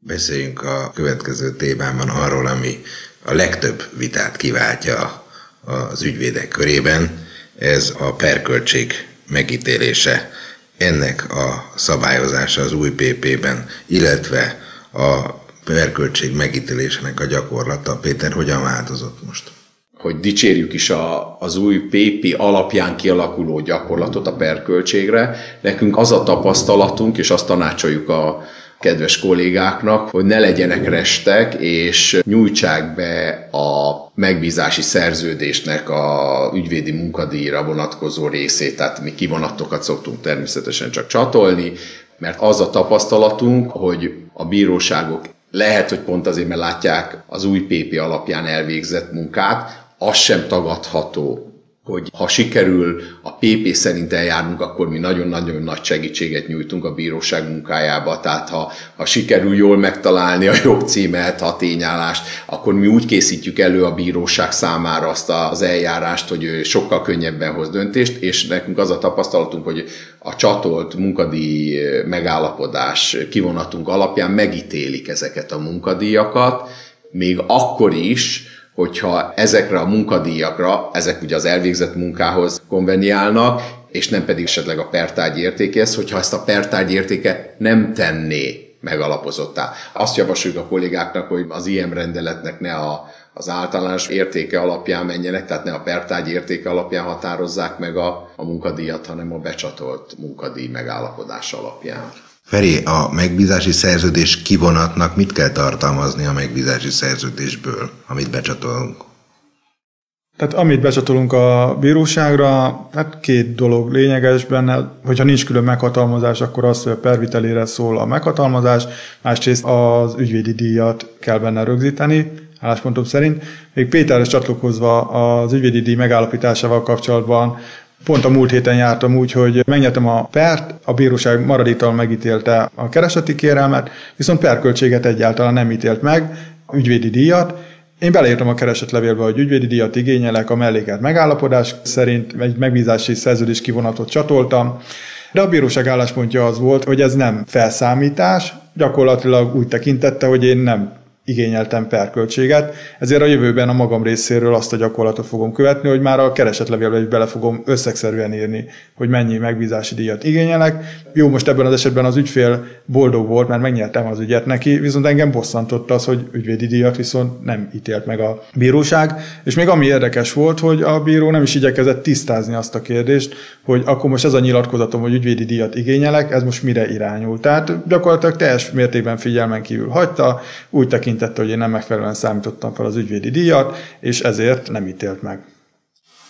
Beszéljünk a következő témában arról, ami a legtöbb vitát kiváltja az ügyvédek körében, ez a perköltség megítélése, ennek a szabályozása az új PP-ben, illetve a perköltség megítélésének a gyakorlata. Péter, hogyan változott most? Hogy dicsérjük is a, az új PP alapján kialakuló gyakorlatot a perköltségre, nekünk az a tapasztalatunk, és azt tanácsoljuk a kedves kollégáknak, hogy ne legyenek restek, és nyújtsák be a megbízási szerződésnek a ügyvédi munkadíjra vonatkozó részét, tehát mi kivonatokat szoktunk természetesen csak csatolni, mert az a tapasztalatunk, hogy a bíróságok lehet, hogy pont azért, mert látják az új PP alapján elvégzett munkát, az sem tagadható, hogy ha sikerül a PP szerint eljárnunk, akkor mi nagyon-nagyon nagy segítséget nyújtunk a bíróság munkájába. Tehát ha, ha sikerül jól megtalálni a jogcímet, a tényállást, akkor mi úgy készítjük elő a bíróság számára azt az eljárást, hogy ő sokkal könnyebben hoz döntést, és nekünk az a tapasztalatunk, hogy a csatolt munkadíj megállapodás kivonatunk alapján megítélik ezeket a munkadíjakat, még akkor is, hogyha ezekre a munkadíjakra, ezek ugye az elvégzett munkához konveniálnak, és nem pedig esetleg a pertárgy értékéhez, hogyha ezt a pertárgy értéke nem tenné megalapozottá. Azt javasoljuk a kollégáknak, hogy az IM rendeletnek ne a, az általános értéke alapján menjenek, tehát ne a pertárgy értéke alapján határozzák meg a, a munkadíjat, hanem a becsatolt munkadíj megállapodás alapján. Feri, a megbízási szerződés kivonatnak mit kell tartalmazni a megbízási szerződésből, amit becsatolunk? Tehát amit becsatolunk a bíróságra, hát két dolog lényeges benne, hogyha nincs külön meghatalmazás, akkor az, hogy a pervitelére szól a meghatalmazás, másrészt az ügyvédi díjat kell benne rögzíteni, álláspontom szerint. Még Péterhez csatlakozva az ügyvédi díj megállapításával kapcsolatban Pont a múlt héten jártam úgy, hogy megnyertem a pert, a bíróság maradéktal megítélte a kereseti kérelmet, viszont perköltséget egyáltalán nem ítélt meg, ügyvédi díjat. Én beleírtam a keresetlevélbe, hogy ügyvédi díjat igényelek, a melléket megállapodás szerint egy megbízási szerződés kivonatot csatoltam, de a bíróság álláspontja az volt, hogy ez nem felszámítás, gyakorlatilag úgy tekintette, hogy én nem igényeltem perköltséget, ezért a jövőben a magam részéről azt a gyakorlatot fogom követni, hogy már a keresetlevélbe is bele fogom összegszerűen írni, hogy mennyi megbízási díjat igényelek. Jó, most ebben az esetben az ügyfél boldog volt, mert megnyertem az ügyet neki, viszont engem bosszantott az, hogy ügyvédi díjat viszont nem ítélt meg a bíróság. És még ami érdekes volt, hogy a bíró nem is igyekezett tisztázni azt a kérdést, hogy akkor most ez a nyilatkozatom, hogy ügyvédi díjat igényelek, ez most mire irányul. Tehát gyakorlatilag teljes mértékben figyelmen kívül hagyta, úgy tekint tekintette, hogy én nem megfelelően számítottam fel az ügyvédi díjat, és ezért nem ítélt meg.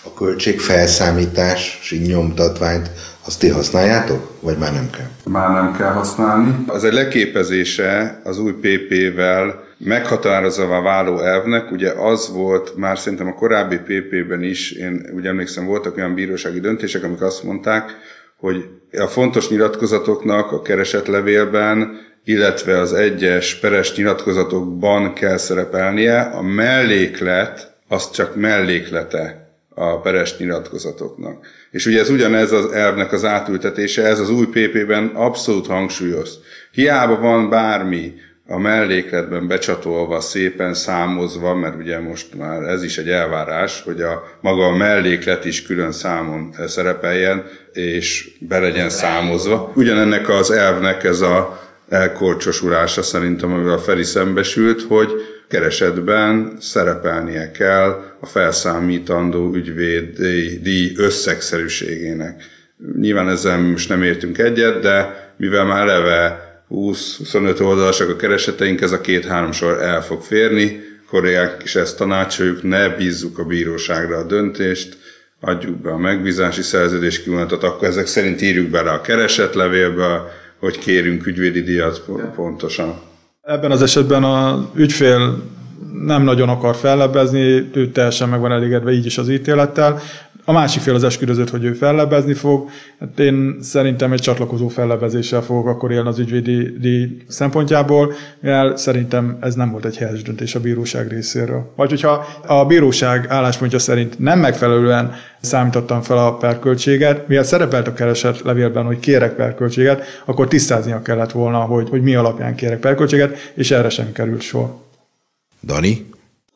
A költségfelszámítási nyomtatványt azt ti használjátok, vagy már nem kell? Már nem kell használni. Az egy leképezése az új PP-vel meghatározva váló elvnek, ugye az volt már szerintem a korábbi PP-ben is, én ugye emlékszem, voltak olyan bírósági döntések, amik azt mondták, hogy a fontos nyilatkozatoknak a keresetlevélben illetve az egyes peres nyilatkozatokban kell szerepelnie, a melléklet az csak melléklete a peres nyilatkozatoknak. És ugye ez ugyanez az elvnek az átültetése, ez az új PP-ben abszolút hangsúlyoz. Hiába van bármi a mellékletben becsatolva, szépen számozva, mert ugye most már ez is egy elvárás, hogy a maga a melléklet is külön számon szerepeljen, és be legyen számozva. Ugyanennek az elvnek ez a elkorcsosulása szerintem, amivel a Feri szembesült, hogy keresetben szerepelnie kell a felszámítandó ügyvédi összegszerűségének. Nyilván ezzel most nem értünk egyet, de mivel már eleve 20-25 oldalasak a kereseteink, ez a két-három sor el fog férni, kollégák is ezt tanácsoljuk, ne bízzuk a bíróságra a döntést, adjuk be a megbízási szerződés kivonatot, akkor ezek szerint írjuk bele a keresetlevélbe, hogy kérünk ügyvédi díjat pontosan. Ebben az esetben az ügyfél nem nagyon akar fellebbezni, ő teljesen meg van elégedve így is az ítélettel. A másik fél az esküdözött, hogy ő fellebbezni fog. Hát én szerintem egy csatlakozó fellebbezéssel fogok akkor élni az ügyvédi szempontjából, mivel szerintem ez nem volt egy helyes döntés a bíróság részéről. Vagy hogyha a bíróság álláspontja szerint nem megfelelően számítottam fel a perköltséget, mivel szerepelt a kereset levélben, hogy kérek perköltséget, akkor tisztáznia kellett volna, hogy, hogy mi alapján kérek perköltséget, és erre sem került sor. Dani?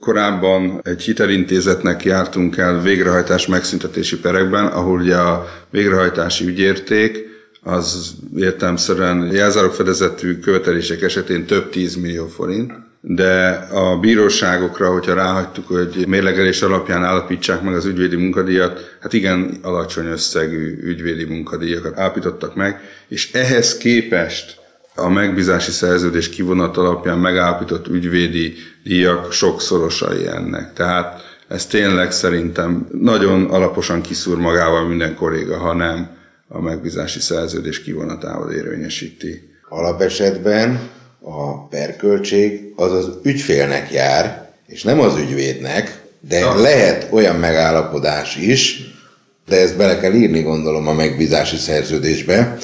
Korábban egy hitelintézetnek jártunk el végrehajtás megszüntetési perekben, ahol ugye a végrehajtási ügyérték az értelmszerűen jelzálogfedezetű követelések esetén több 10 millió forint, de a bíróságokra, hogyha ráhagytuk, hogy mérlegelés alapján állapítsák meg az ügyvédi munkadíjat, hát igen alacsony összegű ügyvédi munkadíjakat állapítottak meg, és ehhez képest a megbízási szerződés kivonat alapján megállapított ügyvédi díjak sokszorosai ennek. Tehát ez tényleg szerintem nagyon alaposan kiszúr magával minden kolléga, ha nem a megbízási szerződés kivonatával érvényesíti. Alapesetben a perköltség az az ügyfélnek jár, és nem az ügyvédnek, De lehet olyan megállapodás is, de ezt bele kell írni, gondolom, a megbízási szerződésbe,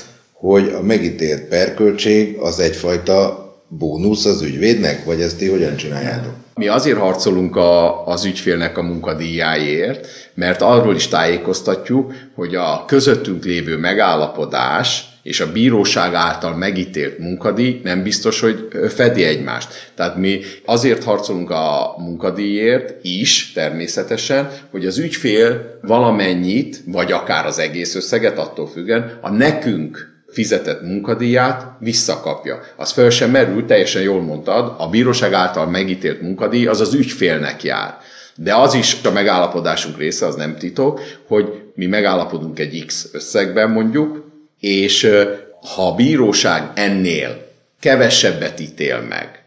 hogy a megítélt perköltség az egyfajta bónusz az ügyvédnek, vagy ezt ti hogyan csináljátok? Mi azért harcolunk a, az ügyfélnek a munkadíjáért, mert arról is tájékoztatjuk, hogy a közöttünk lévő megállapodás és a bíróság által megítélt munkadíj nem biztos, hogy fedi egymást. Tehát mi azért harcolunk a munkadíjért is természetesen, hogy az ügyfél valamennyit, vagy akár az egész összeget, attól függen, a nekünk fizetett munkadíját visszakapja. Az fel sem merül, teljesen jól mondtad, a bíróság által megítélt munkadíj az az ügyfélnek jár. De az is a megállapodásunk része, az nem titok, hogy mi megállapodunk egy X összegben mondjuk, és ha a bíróság ennél kevesebbet ítél meg,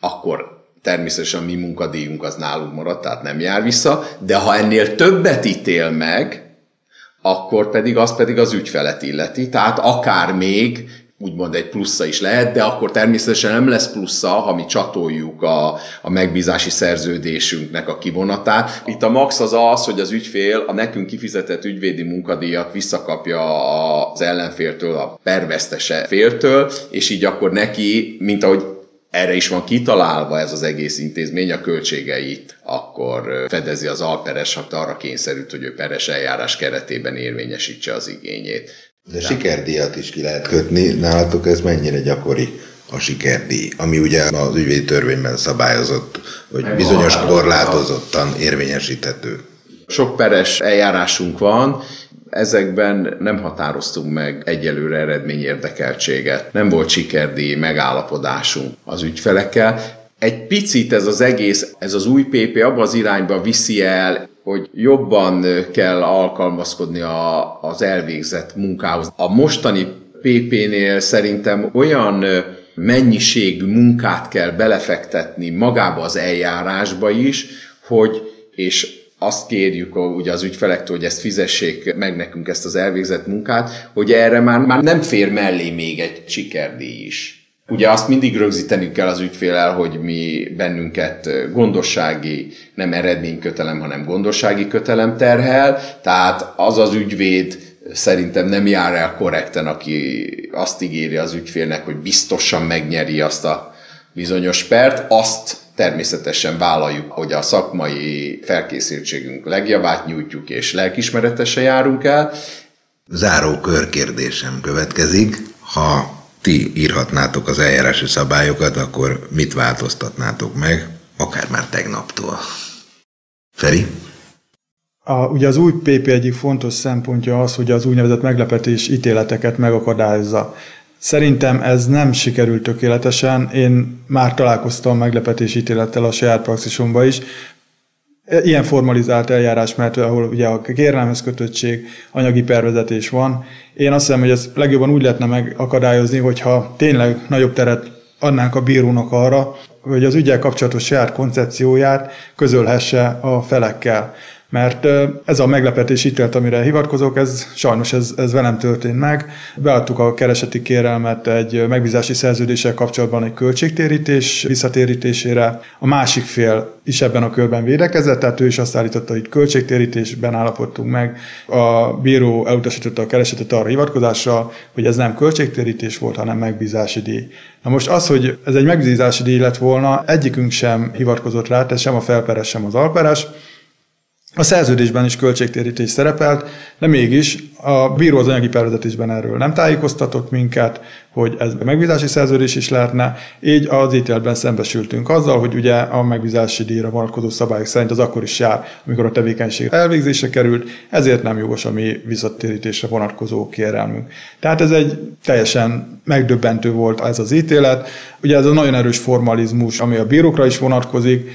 akkor természetesen a mi munkadíjunk az nálunk marad, tehát nem jár vissza, de ha ennél többet ítél meg, akkor pedig az pedig az ügyfelet illeti, tehát akár még úgymond egy plusza is lehet, de akkor természetesen nem lesz plusza, ha mi csatoljuk a, a megbízási szerződésünknek a kivonatát. Itt a max az az, hogy az ügyfél a nekünk kifizetett ügyvédi munkadíjat visszakapja az ellenféltől, a pervesztese féltől, és így akkor neki, mint ahogy erre is van kitalálva ez az egész intézmény, a költségeit akkor fedezi az alperes, ha arra kényszerült, hogy ő peres eljárás keretében érvényesítse az igényét. De sikerdíjat is ki lehet kötni. Nálatok ez mennyire gyakori a sikerdíj, ami ugye az ügyvédi törvényben szabályozott, hogy bizonyos korlátozottan érvényesíthető. Sok peres eljárásunk van, ezekben nem határoztunk meg egyelőre eredmény érdekeltséget. Nem volt sikerdíj megállapodásunk az ügyfelekkel. Egy picit ez az egész, ez az új PP abba az irányba viszi el, hogy jobban kell alkalmazkodni a, az elvégzett munkához. A mostani PP-nél szerintem olyan mennyiségű munkát kell belefektetni magába az eljárásba is, hogy és azt kérjük ugye az ügyfelektől, hogy ezt fizessék meg nekünk ezt az elvégzett munkát, hogy erre már, már nem fér mellé még egy sikerdíj is. Ugye azt mindig rögzítenünk kell az ügyfélel, hogy mi bennünket gondossági, nem eredménykötelem, hanem gondossági kötelem terhel, tehát az az ügyvéd szerintem nem jár el korrekten, aki azt ígéri az ügyfélnek, hogy biztosan megnyeri azt a bizonyos pert, azt természetesen vállaljuk, hogy a szakmai felkészültségünk legjavát nyújtjuk, és lelkismeretesen járunk el. Záró körkérdésem következik. Ha ti írhatnátok az eljárási szabályokat, akkor mit változtatnátok meg, akár már tegnaptól? Feri? A, ugye az új PP egyik fontos szempontja az, hogy az úgynevezett meglepetés ítéleteket megakadályozza. Szerintem ez nem sikerült tökéletesen. Én már találkoztam meglepetés ítélettel a saját praxisomban is. Ilyen formalizált eljárás, mert ahol ugye a kérelmez kötöttség, anyagi pervezetés van. Én azt hiszem, hogy ez legjobban úgy lehetne megakadályozni, hogyha tényleg nagyobb teret adnánk a bírónak arra, hogy az ügyel kapcsolatos saját koncepcióját közölhesse a felekkel mert ez a meglepetés ítélet, amire hivatkozok, ez sajnos ez, ez velem történt meg. Beadtuk a kereseti kérelmet egy megbízási szerződéssel kapcsolatban egy költségtérítés visszatérítésére. A másik fél is ebben a körben védekezett, tehát ő is azt állította, hogy költségtérítésben állapodtunk meg. A bíró elutasította a keresetet arra hivatkozásra, hogy ez nem költségtérítés volt, hanem megbízási díj. Na most az, hogy ez egy megbízási díj lett volna, egyikünk sem hivatkozott rá, tehát sem a felperes, sem az alperes, a szerződésben is költségtérítés szerepelt, de mégis a bíró az anyagi pervezetésben erről nem tájékoztatott minket, hogy ez megbízási szerződés is lehetne, így az ítéletben szembesültünk azzal, hogy ugye a megbízási díjra vonatkozó szabályok szerint az akkor is jár, amikor a tevékenység elvégzésre került, ezért nem jogos a mi visszatérítésre vonatkozó kérelmünk. Tehát ez egy teljesen megdöbbentő volt ez az ítélet. Ugye ez a nagyon erős formalizmus, ami a bírókra is vonatkozik,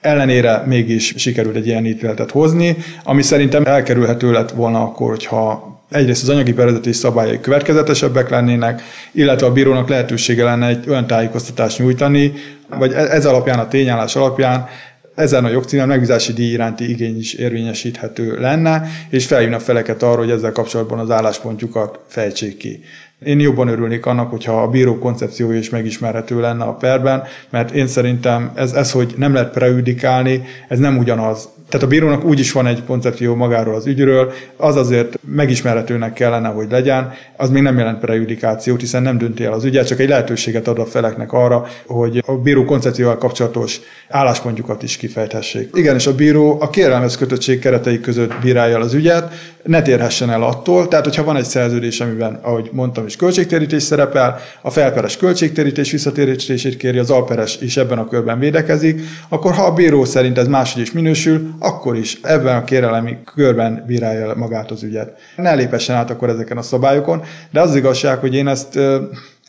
ellenére mégis sikerült egy ilyen ítéletet hozni, ami szerintem elkerülhető lett volna akkor, hogyha egyrészt az anyagi bevezetés szabályai következetesebbek lennének, illetve a bírónak lehetősége lenne egy olyan tájékoztatást nyújtani, vagy e- ez alapján, a tényállás alapján ezen a jogcímen megbízási díj iránti igény is érvényesíthető lenne, és felhívna feleket arra, hogy ezzel kapcsolatban az álláspontjukat fejtsék ki. Én jobban örülnék annak, hogyha a bíró koncepciója is megismerhető lenne a perben, mert én szerintem ez, ez hogy nem lehet prejudikálni, ez nem ugyanaz. Tehát a bírónak úgy is van egy koncepció magáról az ügyről, az azért megismerhetőnek kellene, hogy legyen, az még nem jelent prejudikációt, hiszen nem dönti el az ügyet, csak egy lehetőséget ad a feleknek arra, hogy a bíró koncepcióval kapcsolatos álláspontjukat is kifejthessék. Igen, és a bíró a kérelmez kötöttség keretei között bírálja az ügyet, ne térhessen el attól, tehát hogyha van egy szerződés, amiben, ahogy mondtam is, költségtérítés szerepel, a felperes költségtérítés visszatérítését kéri, az alperes is ebben a körben védekezik, akkor ha a bíró szerint ez máshogy is minősül, akkor is ebben a kérelemi körben bírálja magát az ügyet. Ne lépessen át akkor ezeken a szabályokon, de az igazság, hogy én ezt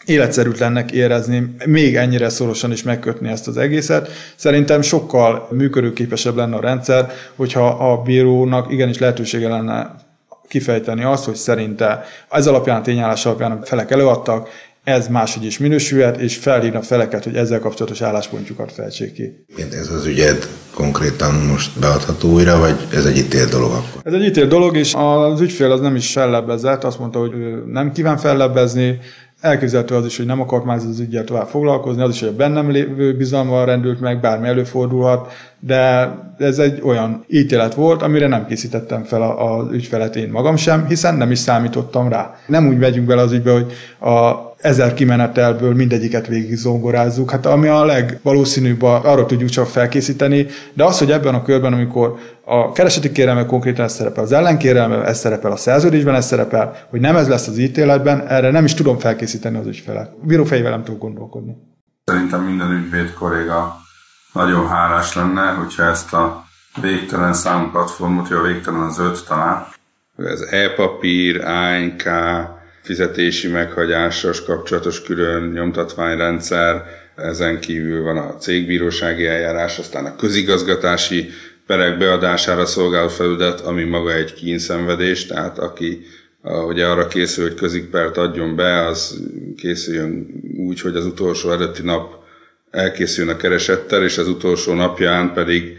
életszerűtlennek érezni, még ennyire szorosan is megkötni ezt az egészet. Szerintem sokkal működőképesebb lenne a rendszer, hogyha a bírónak igenis lehetősége lenne kifejteni azt, hogy szerinte ez alapján tényállás alapján a felek előadtak, ez máshogy is minősülhet, és felhívna feleket, hogy ezzel kapcsolatos álláspontjukat fejtsék ki. Ez az ügyed konkrétan most beadható újra, vagy ez egy ítélt dolog akkor? Ez egy ítélt dolog, és az ügyfél az nem is fellebbezett, azt mondta, hogy nem kíván fellebbezni, Elképzelhető az is, hogy nem akart már az ügyel tovább foglalkozni, az is, hogy a bennem lévő bizalommal rendült meg, bármi előfordulhat, de ez egy olyan ítélet volt, amire nem készítettem fel az ügyfelet én magam sem, hiszen nem is számítottam rá. Nem úgy megyünk bele az ügybe, hogy a ezer kimenetelből mindegyiket végig zongorázzuk. Hát ami a legvalószínűbb, arra tudjuk csak felkészíteni, de az, hogy ebben a körben, amikor a kereseti kérelme konkrétan ez szerepel, az ellenkérelme ez szerepel, a szerződésben ez szerepel, hogy nem ez lesz az ítéletben, erre nem is tudom felkészíteni az ügyfelet. Bírófejével nem tudok gondolkodni. Szerintem minden ügyvéd kolléga nagyon hálás lenne, hogyha ezt a végtelen számú platformot, a végtelen az öt talán, ez e-papír, ANK, fizetési meghagyásos kapcsolatos külön nyomtatványrendszer, ezen kívül van a cégbírósági eljárás, aztán a közigazgatási perek beadására szolgáló felület, ami maga egy kínszenvedés, tehát aki ugye arra készül, hogy közigpert adjon be, az készüljön úgy, hogy az utolsó eredeti nap elkészüljön a keresettel, és az utolsó napján pedig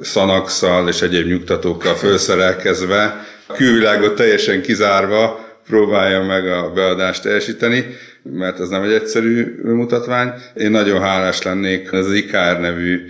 szanakszal és egyéb nyugtatókkal felszerelkezve, külvilágot teljesen kizárva próbálja meg a beadást teljesíteni, mert ez nem egy egyszerű mutatvány. Én nagyon hálás lennék, az IKR nevű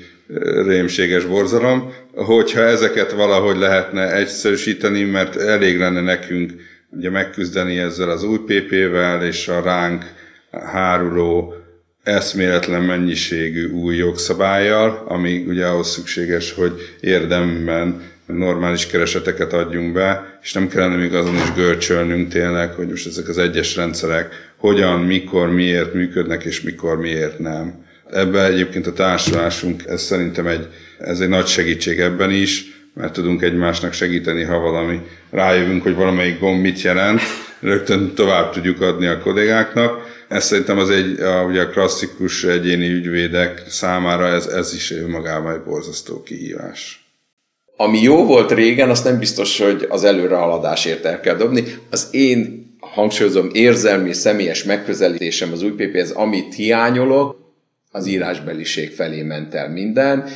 rémséges borzalom, hogyha ezeket valahogy lehetne egyszerűsíteni, mert elég lenne nekünk ugye megküzdeni ezzel az új PP-vel és a ránk háruló eszméletlen mennyiségű új jogszabályjal, ami ugye ahhoz szükséges, hogy érdemben normális kereseteket adjunk be, és nem kellene még azon is görcsölnünk tényleg, hogy most ezek az egyes rendszerek hogyan, mikor, miért működnek, és mikor, miért nem. Ebben egyébként a társulásunk, ez szerintem egy, ez egy nagy segítség ebben is, mert tudunk egymásnak segíteni, ha valami rájövünk, hogy valamelyik gomb mit jelent, rögtön tovább tudjuk adni a kollégáknak. Ez szerintem az egy, a, ugye a klasszikus egyéni ügyvédek számára ez, ez is magában egy borzasztó kihívás ami jó volt régen, azt nem biztos, hogy az előrehaladásért el kell dobni. Az én hangsúlyozom, érzelmi, személyes megközelítésem az új PP-hez, amit hiányolok, az írásbeliség felé ment el minden.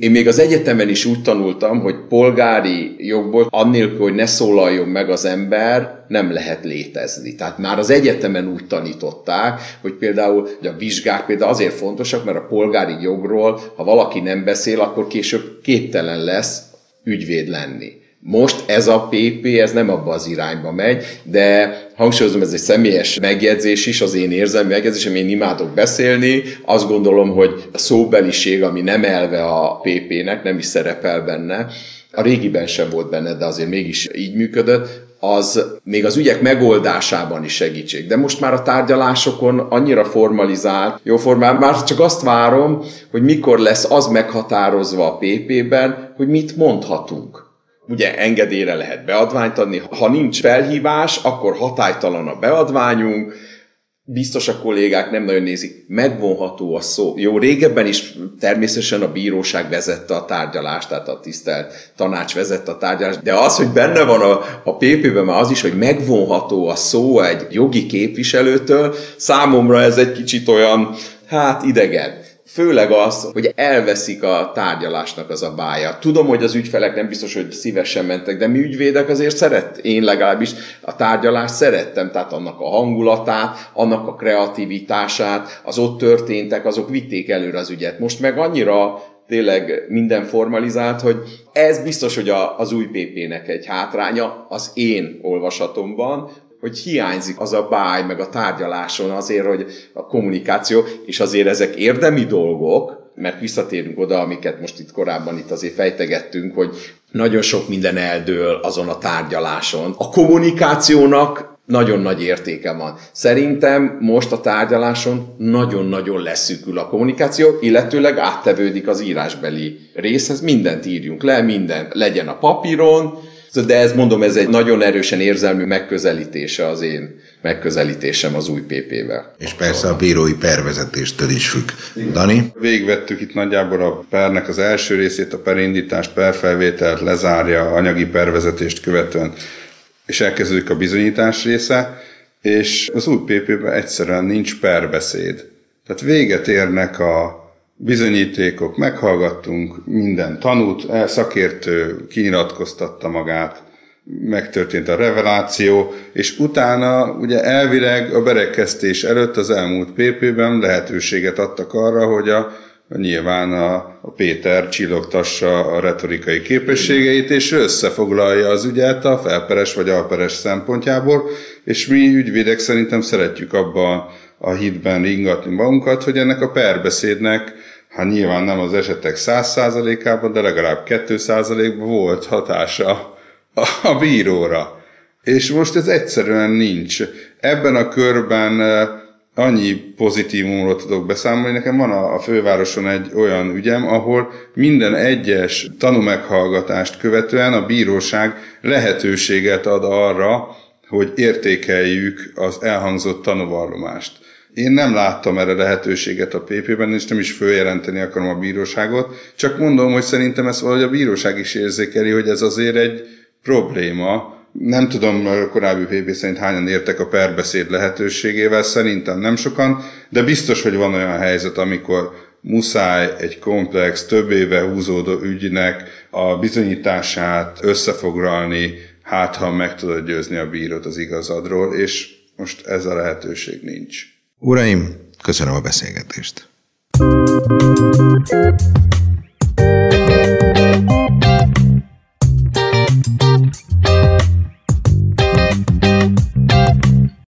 Én még az egyetemen is úgy tanultam, hogy polgári jogból, annélkül, hogy ne szólaljon meg az ember, nem lehet létezni. Tehát már az egyetemen úgy tanították, hogy például hogy a vizsgák például azért fontosak, mert a polgári jogról, ha valaki nem beszél, akkor később képtelen lesz ügyvéd lenni. Most ez a PP, ez nem abba az irányba megy, de hangsúlyozom, ez egy személyes megjegyzés is, az én érzelmi megjegyzésem, én imádok beszélni, azt gondolom, hogy a szóbeliség, ami nem elve a PP-nek, nem is szerepel benne, a régiben sem volt benne, de azért mégis így működött, az még az ügyek megoldásában is segítség. De most már a tárgyalásokon annyira formalizált, jó formál, már csak azt várom, hogy mikor lesz az meghatározva a PP-ben, hogy mit mondhatunk. Ugye engedélyre lehet beadványt adni, ha nincs felhívás, akkor hatálytalan a beadványunk, biztos a kollégák nem nagyon nézik, megvonható a szó. Jó, régebben is természetesen a bíróság vezette a tárgyalást, tehát a tisztelt tanács vezette a tárgyalást, de az, hogy benne van a, a PP-ben már az is, hogy megvonható a szó egy jogi képviselőtől, számomra ez egy kicsit olyan, hát idegen főleg az, hogy elveszik a tárgyalásnak az a bája. Tudom, hogy az ügyfelek nem biztos, hogy szívesen mentek, de mi ügyvédek azért szeret, én legalábbis a tárgyalást szerettem, tehát annak a hangulatát, annak a kreativitását, az ott történtek, azok vitték előre az ügyet. Most meg annyira tényleg minden formalizált, hogy ez biztos, hogy a, az új PP-nek egy hátránya az én olvasatomban, hogy hiányzik az a báj, meg a tárgyaláson azért, hogy a kommunikáció, és azért ezek érdemi dolgok, mert visszatérünk oda, amiket most itt korábban itt azért fejtegettünk, hogy nagyon sok minden eldől azon a tárgyaláson. A kommunikációnak nagyon nagy értéke van. Szerintem most a tárgyaláson nagyon-nagyon leszűkül a kommunikáció, illetőleg áttevődik az írásbeli részhez, mindent írjunk le, minden legyen a papíron, de ez mondom, ez egy nagyon erősen érzelmű megközelítése az én megközelítésem az új PP-vel. És persze a bírói pervezetéstől is függ. Dani? Végvettük itt nagyjából a pernek az első részét, a perindítást, perfelvételt, lezárja, anyagi pervezetést követően, és elkezdődik a bizonyítás része, és az új PP-ben egyszerűen nincs perbeszéd. Tehát véget érnek a bizonyítékok, meghallgattunk minden tanút, szakértő kinyilatkoztatta magát, megtörtént a reveláció, és utána ugye elvileg a berekeztés előtt az elmúlt PP-ben lehetőséget adtak arra, hogy a, nyilván a, a Péter csillogtassa a retorikai képességeit, és összefoglalja az ügyet a felperes vagy alperes szempontjából, és mi ügyvédek szerintem szeretjük abba a hitben ringatni magunkat, hogy ennek a perbeszédnek, hát nyilván nem az esetek száz százalékában, de legalább 2 százalékban volt hatása a bíróra. És most ez egyszerűen nincs. Ebben a körben annyi pozitívumról tudok beszámolni. Nekem van a, fővároson egy olyan ügyem, ahol minden egyes tanúmeghallgatást követően a bíróság lehetőséget ad arra, hogy értékeljük az elhangzott tanúvallomást. Én nem láttam erre lehetőséget a PP-ben, és nem is följelenteni akarom a bíróságot, csak mondom, hogy szerintem ezt valahogy a bíróság is érzékeli, hogy ez azért egy probléma. Nem tudom, korábbi PP szerint hányan értek a perbeszéd lehetőségével, szerintem nem sokan, de biztos, hogy van olyan helyzet, amikor muszáj egy komplex, több éve húzódó ügynek a bizonyítását összefoglalni, hát ha meg tudod győzni a bírót az igazadról, és most ez a lehetőség nincs. Uraim, köszönöm a beszélgetést! thank you